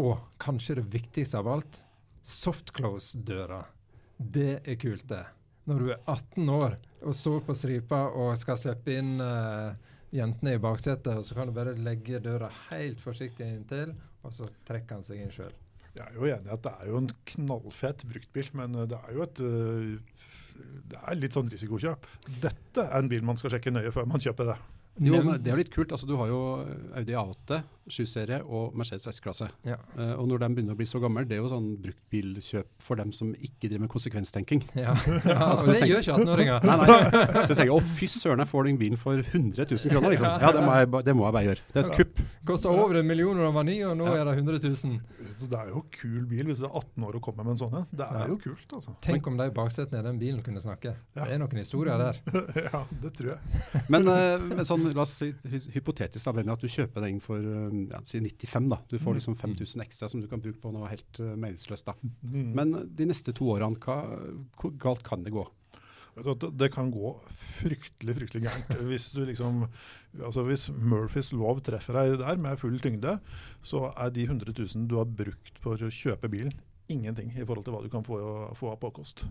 Og kanskje det viktigste av alt, softclose-døra. Det er kult, det. Når du er 18 år og står på stripa og skal slippe inn uh, jentene i baksetet, og så kan du bare legge døra helt forsiktig inntil, og så trekker han seg inn sjøl. Jeg er jo enig i at det er jo en knallfet bruktbil, men eh, det er jo et øh, det er litt sånn risikokjøp. Dette er en bil man skal sjekke nøye før man kjøper det. Jo, men det er jo litt kult. altså Du har jo Audi A8, 7-serie og Mercedes S-klasse. Ja. Uh, og når de begynner å bli så gamle, det er jo sånn bruktbilkjøp for dem som ikke driver med konsekvenstenking. Ja. ja, og det gjør ikke 18-åringer. Nei, nei. Du tenker å fy søren, jeg får den bilen for 100 000 kroner, liksom. Ja, det må jeg, det må jeg bare gjøre. Det er et kupp. Kosta over en million da den var ny, og nå Ja. er det 100 000. Så Det er jo kul bil hvis du er 18 år og kommer med en sånn en. Det er Ja. jo kult, altså. Tenk om de baksetene i den bilen kunne snakke. Ja. Det er noen historier der. ja, det tror jeg. Men, uh, sånn, la oss si hypotetisk da, at du kjøper den for eh, ja, si 95. da. Du får liksom 5000 ekstra som du kan bruke på noe helt uh, meningsløst. da. Mm. Men de neste to årene, hvor galt kan det gå? Det kan gå fryktelig fryktelig gærent. Hvis du liksom, altså hvis Murphys lov treffer deg der med full tyngde, så er de 100 000 du har brukt på å kjøpe bilen, ingenting i forhold til hva du kan få, få av påkost.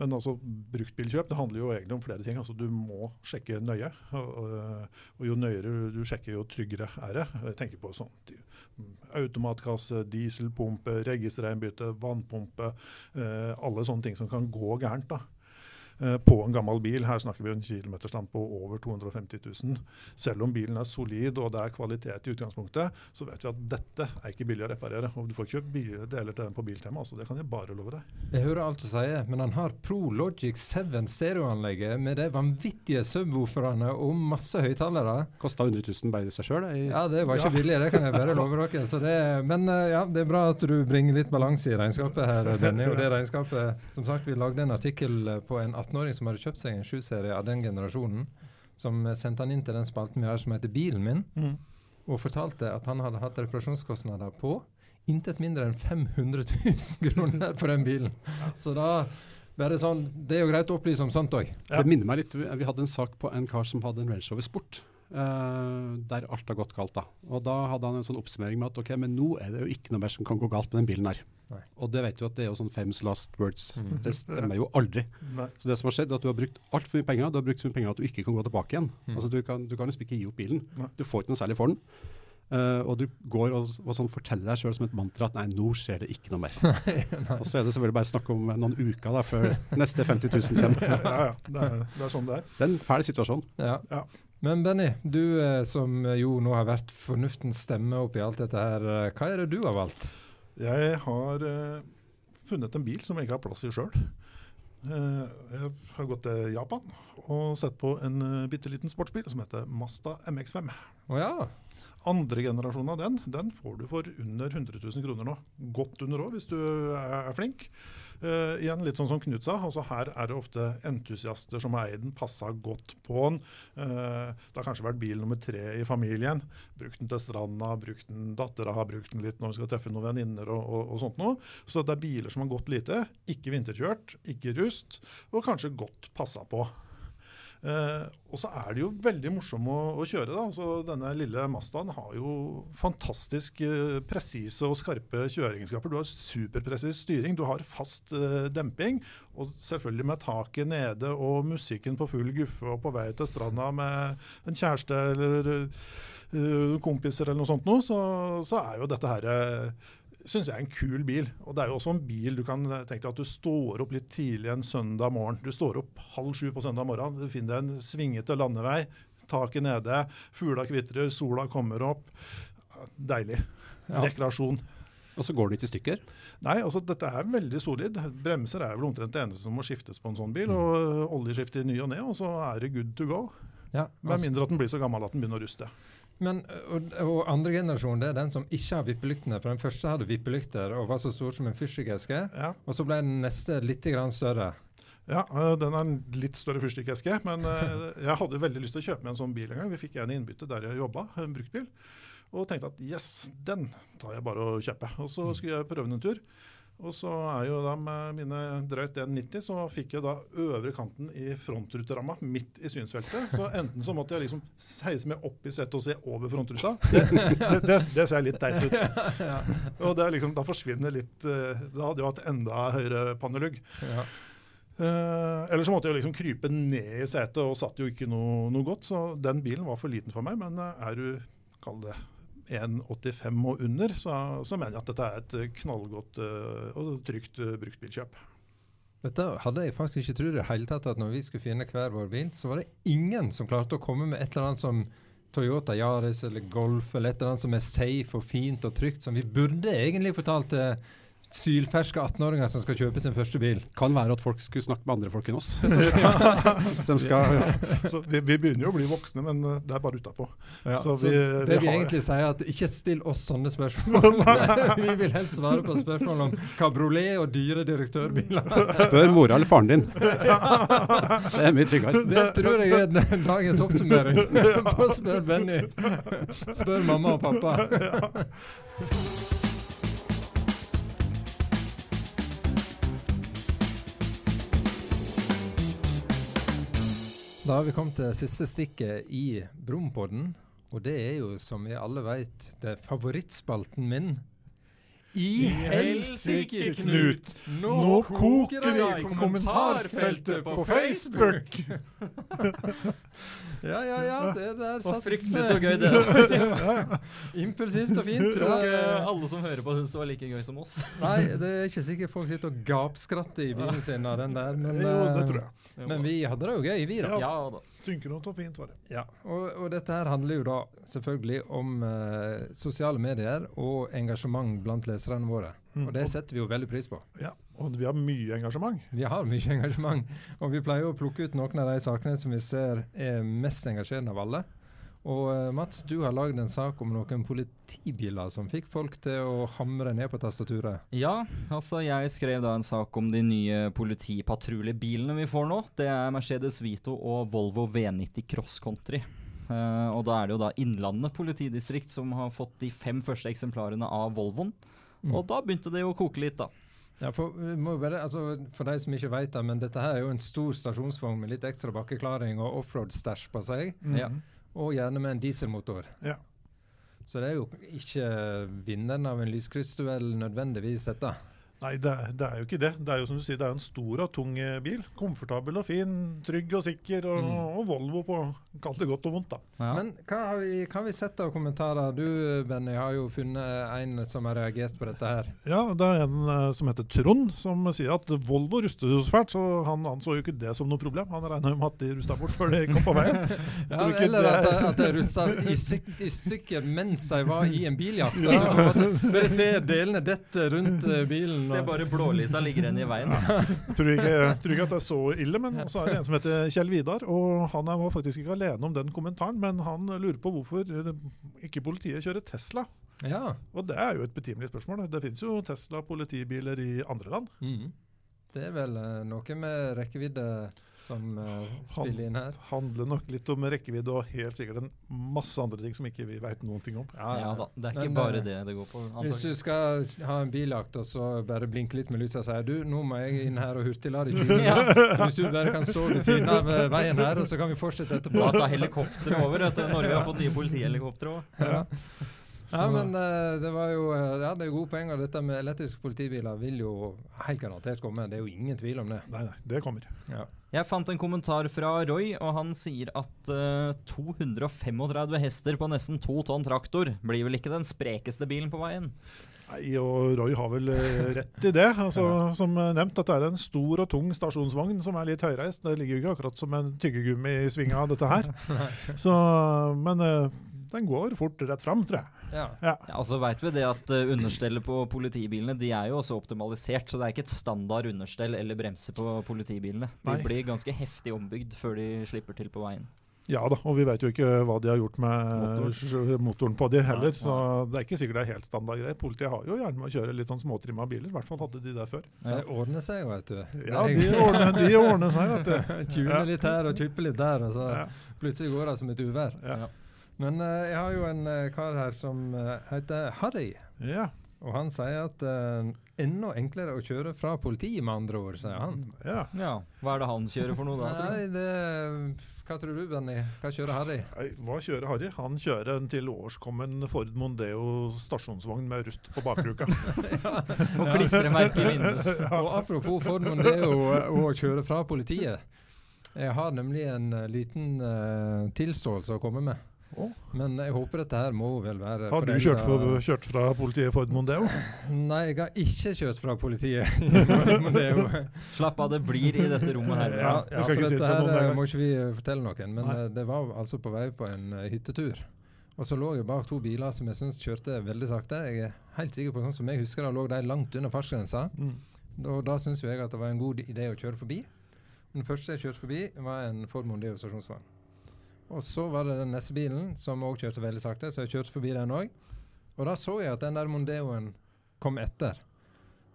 Men altså, bruktbilkjøp det handler jo egentlig om flere ting. Altså, du må sjekke nøye. Og, og, jo nøyere du sjekker, jo tryggere er det. Jeg tenker på mm, automatkasse, dieselpumpe, registereinbytte, vannpumpe. Eh, alle sånne ting som kan gå gærent. da på en gammel bil. Her snakker vi en kilometerstand på over 250 000. Selv om bilen er solid og det er kvalitet i utgangspunktet, så vet vi at dette er ikke billig å reparere. Og du får ikke kjøpt deler til den på Biltema, så det kan jeg bare love deg. Jeg hører alt du sier, men han har Pro Logic 7 stereoanlegget med de vanvittige subwooferne og masse høyttalere. Kosta 100 000 bare i seg sjøl? Ja, det var ikke billig, det kan jeg bare love dere. Så det, men eh, ja, det er bra at du bringer litt balanse i regnskapet her, Benny. Og det regnskapet, som sagt, vi lagde en artikkel eh, på en 18-åring som hadde kjøpt seg en 7-serie av den generasjonen, som sendte han inn til den spalten vi har som heter Bilen min, Mm. og fortalte at han hadde hatt reparasjonskostnader på intet mindre enn 500 000 kroner på den bilen. Så da bare sånn, Det er jo greit å opplyse om sånt òg. Ja. Det minner meg litt, vi vi hadde en sak på en kar som hadde en Range Rover Sport. Eh, der alt har gått galt. da. Og Da hadde han en sånn oppsummering med at ok, men nå er det jo ikke noe mer som kan gå galt med den bilen her. Nei. Og det vet du at det er jo sånn famous last words. Mm. Det stemmer jo aldri. Nei. Så det som har skjedd er at du har brukt altfor mye penger. Du har brukt så mye penger at du ikke kan gå tilbake igjen. Mm. Altså Du kan, du kan liksom ikke gi opp bilen. Nei. Du får ikke noe særlig for den. Uh, og du går og, og sånn forteller deg sjøl som et mantra at nei, nå skjer det ikke noe mer. og så er det selvfølgelig bare snakk om noen uker da, før neste 50 000 kommer. Ja, ja. Det er, det er sånn det er. Det er en fæl situasjon. Ja. Ja. Men Benny, du eh, som jo nå har vært fornuftens stemme oppi alt dette her, eh, hva er det du har valgt? Jeg har uh, funnet en bil som jeg ikke har plass i sjøl. jeg har gått til Japan og sett på en uh, bitte liten sportsbil som heter Mazda MX5. Oh, ja. Andre generasjon av den den får du for under 100 000 kroner nå. Godt under òg, hvis du er flink. Eh, igjen litt sånn som Knut sa, altså her er det ofte entusiaster som eid den, passa godt på den. Uh, det har kanskje vært bil nummer tre i familien. Brukt den til stranda, brukt den, dattera har brukt den litt når vi skal treffe noen venninner og, og, og sånt noe. Så det er biler som har gått lite. Ikke vinterkjørt, ikke rust, og kanskje godt passa på. Eh, og så er det jo veldig morsom å, å kjøre. da, så Denne lille Mazdaen har jo fantastisk eh, presise og skarpe kjøreegenskaper. Du har superpresis styring, du har fast eh, demping, og selvfølgelig med taket nede og musikken på full guffe og på vei til stranda med en kjæreste eller eh, kompiser eller noe sånt noe, så, så er jo dette her eh, syns jeg er en kul bil. Og det er jo også en bil du kan tenke deg at du står opp litt tidlig en søndag morgen. Du står opp halv sju på søndag morgen, du finner deg en svingete landevei, taket nede, fugla kvitrer, sola kommer opp. Deilig. Ja. Rekreasjon. Og så går den ikke i stykker. Nei, altså dette er veldig solid. Bremser er vel omtrent det eneste som må skiftes på en sånn bil. og Oljeskifte i ny og ne, og så er det good to go. Ja, Med altså- mindre at den blir så gammel at den begynner å ruste. Men, og, og andre generasjon det er den som ikke har vippelyktene. For den første hadde vippelykter og var så stor som en fyrstikkeske. Ja, Og så ble den neste litt grann større. Ja, øh, den er en litt større fyrstikkeske. Men øh, jeg hadde veldig lyst til å kjøpe meg en sånn bil en gang. Vi fikk en i innbytte der jeg jobba, en bruktbil. Og tenkte at yes, den tar jeg bare å kjøpe. Og så skulle jeg prøve den en tur. Og så er jo da med mine drøyt 1,90, så fikk jeg da øvre kanten i frontruteramma midt i synsfeltet. Så enten så måtte jeg liksom seise meg opp i settet og se over frontruta. Det, det, det, det ser litt teit ut. Og det er liksom, da forsvinner litt øh, Da hadde jeg hatt enda høyere pannelugg. Ja. Eh, eller så måtte jeg liksom krype ned i setet, og satt jo ikke noe, noe godt. Så den bilen var for liten for meg. Men eh, er du, kall det 1,85 og under, så, så mener jeg at dette er et eh, knallgodt eh, og trygt uh, bruktbilkjøp. Dette hadde jeg faktisk ikke trodd i det hele tatt, at når vi skulle finne hver vår bil, så var det ingen som klarte å komme med et eller annet som Toyota Yaris eller Golf eller et eller annet som er safe og fint og trygt, som vi burde egentlig fortalt til sylferske 18-åringer som skal kjøpe sin første bil. Kan være at folk skulle snakke med andre folk enn oss. Hvis de skal, ja. Så vi, vi begynner jo å bli voksne, men eh, det er bare utapå. Ja, Så så vi- det vi vi har- egentlig sier, er at ikke still oss sånne spørsmål. vi vil helst svare på spørsmål om kabriolet og dyre direktørbiler. Spør mora eller faren din. Det er mye tryggere. Det tror jeg er dagens oppsummering på Spør Benny. Spør mamma og pappa. Da har vi kommet til siste stikket i Brompodden. Og det er jo, som vi alle vet, det favorittspalten min. I helsike, Knut! Nå koker det i kommentarfeltet på Facebook! ja, ja, ja. Det der satt fryktelig så gøy, det. da. Impulsivt og fint. Tror ikke alle som hører på, syns det var like gøy som oss. Nei, det er ikke sikkert folk sitter og gapskratter i bilen sin av den der. Men, Jo, det eh, tror jeg. men vi hadde det jo gøy, vi da. Ja da. Synkront og fint var det. Ja, og, og dette her handler jo da selvfølgelig om uh, sosiale medier og engasjement blant leserne våre. Mm. Og det setter vi jo veldig pris på. Ja, og vi har mye engasjement. Vi har mye engasjement, og vi pleier å plukke ut noen av de sakene som vi ser er mest engasjerende av alle. Og eh, Mats, du har lagd en sak om noen politibiler som fikk folk til å hamre ned på tastaturet. Ja, altså jeg skrev da en sak om de nye politipatruljebilene vi får nå. Det er Mercedes Vito og Volvo V90 Cross Country. Uh, og da er det jo da Innlandet politidistrikt som har fått de fem første eksemplarene av Volvoen. Mm. Og da begynte det jo å koke litt, da. Ja, for, vi må bare, altså, for de som ikke vet det, men dette her er jo en stor stasjonsvogn med litt ekstra bakkeklaring og offroad-stæsj på seg, Ja. og gjerne med en dieselmotor. Ja. Så det er jo ikke vinneren av en lyskryssduell nødvendigvis dette. Nei, det er, det er jo ikke det. Det er jo som du sier, det er en stor og tung eh, bil. Komfortabel og fin, trygg og sikker, og, Mm. og Volvo på kall det godt og vondt, da. Ja. Men hva har vi, hva har vi sett av kommentarer? Du Benny har jo funnet en som har reagert på dette her. Ja, det er en eh, som heter Trond, som sier at Volvo ruster jo så fælt, så han anså jo ikke det som noe problem. Han regna med at de rusta bort før de kom på veien. Ja, eller det- at, de- at de russa i, styk, i stykker mens de var i en biljakt. Så Dere ser delene dette rundt eh, bilen. Se ser bare blålysa ligger igjen i veien. Tror ikke, tror ikke at det er så ille, men så er det en som heter Kjell Vidar. og Han er- var faktisk ikke alene om den kommentaren, men han lurer på hvorfor eh, ikke politiet kjører Tesla. Ja. Og det er jo et betimelig spørsmål. Det finnes jo Tesla-politibiler i andre land. Mhm. Det er vel eh, noe med rekkevidde som eh, spiller inn her. handler nok litt om rekkevidde og helt sikkert en masse andre ting som ikke vi veit noen ting om. Ja, da. Det er ikke Men, bare eh, det det går på. Hvis du skal ha en biljakt og så bare blinke litt med lyset og si du, nå må jeg inn her og hurtiglade i 20 minutter. Så hvis du bare kan stå ved siden av veien her, og så kan vi fortsette etterpå. Da tar helikopteret over. Norge har fått nye politihelikoptre òg. Ja. Ja, men eh, det var jo eh, Ja, det er gode poeng. Og dette med elektriske politibiler vil jo helt garantert komme. Det er jo ingen tvil om det. Nei, nei, det kommer. Ja. Jeg fant en kommentar fra Roy, og han sier at uh, 235 hester på nesten to tonn traktor blir vel ikke den sprekeste bilen på veien? Nei, og Roy har vel eh, rett i det. Altså, Som eh, nevnt, dette er en stor og tung stasjonsvogn som er litt høyreist. Det ligger jo ikke akkurat som en tyggegummi i svinga, dette her. Så, men eh, den går fort rett fram, tror jeg. Ja. Ja. Ja, og så vet vi det at uh, understellet på politibilene de er jo også optimalisert, så det er ikke et standard understell eller bremse på politibilene. De Nei. blir ganske heftig ombygd før de slipper til på veien. Ja da, og vi vet jo ikke hva de har gjort med Motoren. motoren, på de heller, Nei, så det er ikke sikkert det er helt standard greier. Politiet har jo gjerne med å kjøre litt sånn småtrimma biler, i hvert fall hadde de det før. Det ordner seg jo, vet du. Ja, de er- ordner, de ordner seg, vet du. Tune litt her og tuppe litt der, og så Ja. plutselig går det som et uvær. Ja. Men uh, jeg har jo en uh, kar her som uh, heter Harry. Ja. Og han sier at uh, enda enklere å kjøre fra politiet, med andre ord, sier han. ja. Ja, Hva er det han kjører for noe da? Nei, det, hva tror du, Benny? Hva kjører Harry? Nei, Hva kjører Harry? Han kjører en til årskommen Ford Mondeo stasjonsvogn med rust på bakruka. Og klistremerke i vinduet. Og apropos Ford Mondeo og å kjøre fra politiet. Jeg har nemlig en liten uh, tilståelse å komme med. Men jeg håper dette her må vel være Har du kjørt, for, kjørt fra politiet Ford Mondeo? Nei, jeg har ikke kjørt fra politiet. Mondeo. Slapp av, det blir i dette rommet her. Ja, ja, skal for dette noen her eh, må ikke vi eh, fortelle noen. Men Nei. eh, det var altså på vei på en hyttetur. Og så lå jeg bak to biler som jeg syns kjørte veldig sakte. Jeg er helt sikker på sånn som jeg husker det, lå de langt under fartsgrensa. Mm. Og da syns jo jeg at det var en god idé å kjøre forbi. Den første jeg kjørte forbi, var en Ford Mondeo stasjonsvogn. Og så var det den neste bilen, som òg kjørte veldig sakte, så jeg kjørte forbi den òg. Og da så jeg at den der Mondeoen kom etter.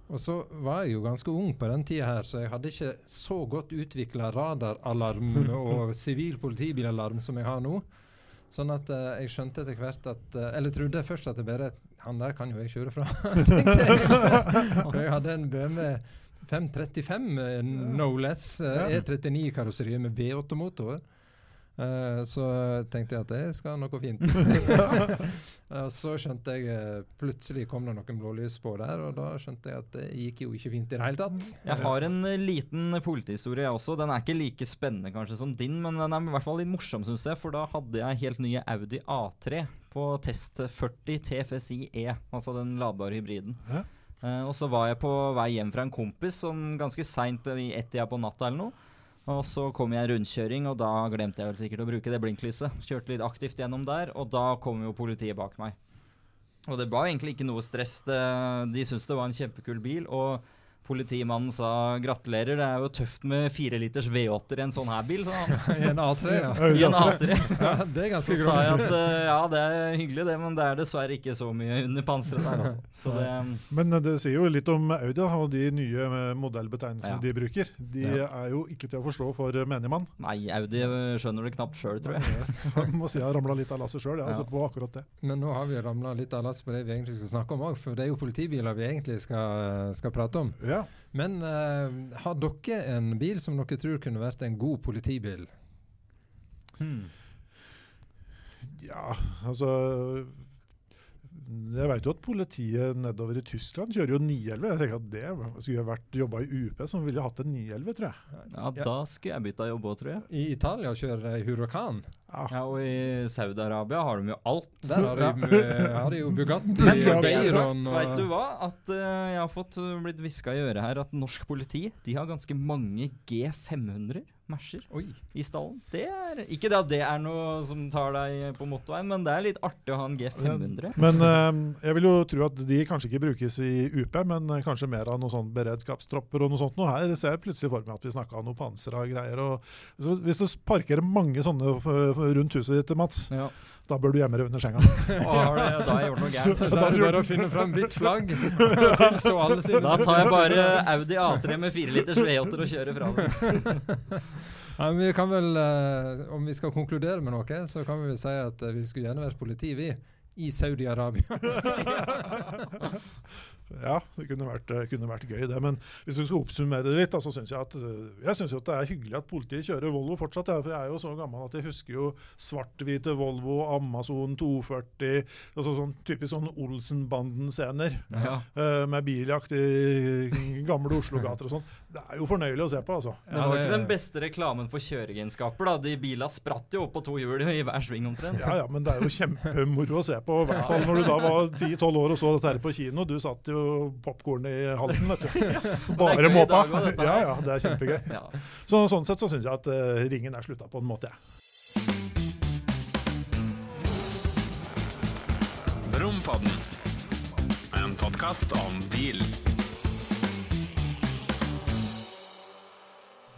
Og så var jeg jo ganske ung på den tida her, så jeg hadde ikke så godt utvikla radaralarm og sivil politibilalarm som jeg har nå. Sånn at uh, jeg skjønte etter hvert at uh, Eller trodde først at det bare Han der kan jo jeg kjøre fra, jeg. Jeg hadde en BMW 535 eh, no less, uh, E39-karosseri med V8-motor. Eh, så tenkte jeg at det skal noe gå fint. Og så skjønte jeg eh, Plutselig kom det noen blålys på der, og da skjønte jeg at det gikk jo ikke fint i det hele tatt. Jeg har en eh, liten politihistorie jeg også. Den er ikke like spennende kanskje som din, men den er i hvert fall litt morsom, syns jeg. For da hadde jeg helt nye Audi A3 på test 40 TFSI E, altså den ladbare hybriden. Hæ? Uh, og så var jeg på vei hjem fra en kompis sånn ganske seint i ett-tida på natta eller noe. Og så kom jeg en rundkjøring, og da glemte jeg vel sikkert å bruke det blinklyset. Kjørte litt aktivt gjennom der, og da kom jo politiet bak meg. Og det var egentlig ikke noe stress. De syntes det var en kjempekul bil. Og politimannen sa gratulerer, det er jo tøft med fire liters V8-er i en sånn her bil, Så han. I en A3, ja. I en A3. ja. Det er Så ganske sa jeg at uh, ja, det er hyggelig det, men det er dessverre ikke så mye under panseret der, altså. Så det Men eh, det sier jo litt om Audi og de nye eh, modellbetegnelsene Ja. de bruker. De Ja. er jo ikke til å forstå for menigmann. Nei, Audi skjønner det knapt sjøl, tror jeg. Jeg må si jeg har ramla litt av lasset sjøl, Ja. altså, på akkurat det. Men nå har vi ramla litt av lasset på det vi egentlig skal snakke om òg, for det er jo politibiler vi egentlig skal, skal prate om. Ja. Men uh, har dere en bil som dere tror kunne vært en god politibil? ja, altså Jeg veit jo at politiet nedover i Tyskland kjører jo 911. Jeg tenker at det skulle jeg vært jobba i UP som ville hatt en 911, tror jeg. Ja, da skulle jeg bytta jobb òg, tror jeg. I Italia kjører de Huracan. Ja. Ja, Og i Saudi-Arabia har de jo alt. Der har de, eh, har de jo Bugatti, Men det er sagt, og vet du hva? At uh, jeg har fått uh, blitt hviska i øret her at norsk politi de har ganske mange G500 Mercer Oi. i stallen. Det er Ikke det at det er noe som tar deg på motorveien, men det er litt artig å ha en G500. Men men jeg vil jo tro at de kanskje ikke brukes i UP, men eh, kanskje mer av noen sånn beredskapstropper og noe sånt. Noe her ser jeg plutselig for meg at vi snakka om noe pansra greier. Og, så hvis du parkerer mange sånne f- rundt huset ditt, Mats, Ja. Da bør du gjemme deg under senga. Da har jeg gjort noe gærent. Da er det bare å finne fram hvitt flagg. Tilså alle sine Da tar jeg bare Audi A3 med 4 liters V8 og kjører fra den. Ja, men vi kan vel, eh, Om vi skal konkludere med noe, så kan vi vel si at eh, vi skulle gjerne vært politi, vi. I Saudi-Arabia. Ja, det kunne vært, eh, kunne vært gøy, det. Men hvis du skal oppsummere det litt, så syns jeg at eh, jeg synes jo at det er hyggelig at politiet kjører Volvo fortsatt. Ja, for jeg er jo så gammel at jeg husker jo svart-hvite Volvo, Amazon 240, altså sånn typisk sånn Olsenbanden-scener. Ja. eh, med biljakt i gamle Oslo-gater og sånn. Det er jo fornøyelig å se på, altså. Det var ikke den beste reklamen for kjøregenskaper, da. De bila spratt jo opp på to hjul i hver sving omtrent. Ja, ja, men det er jo kjempemoro å se på. I hvert fall når du da var 10-12 år og så dette her på kino. Du satt jo popkornet i halsen, vet du. Bare måpa. Ja, ja, det er kjempegøy. Ja. Så, sånn sett så syns jeg at uh, ringen er slutta på en måte, jeg. Rompodden. En podkast om bil.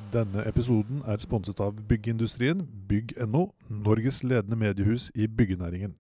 Denne episoden er sponset av Byggindustrien, bygg.no, Norges ledende mediehus i byggenæringen.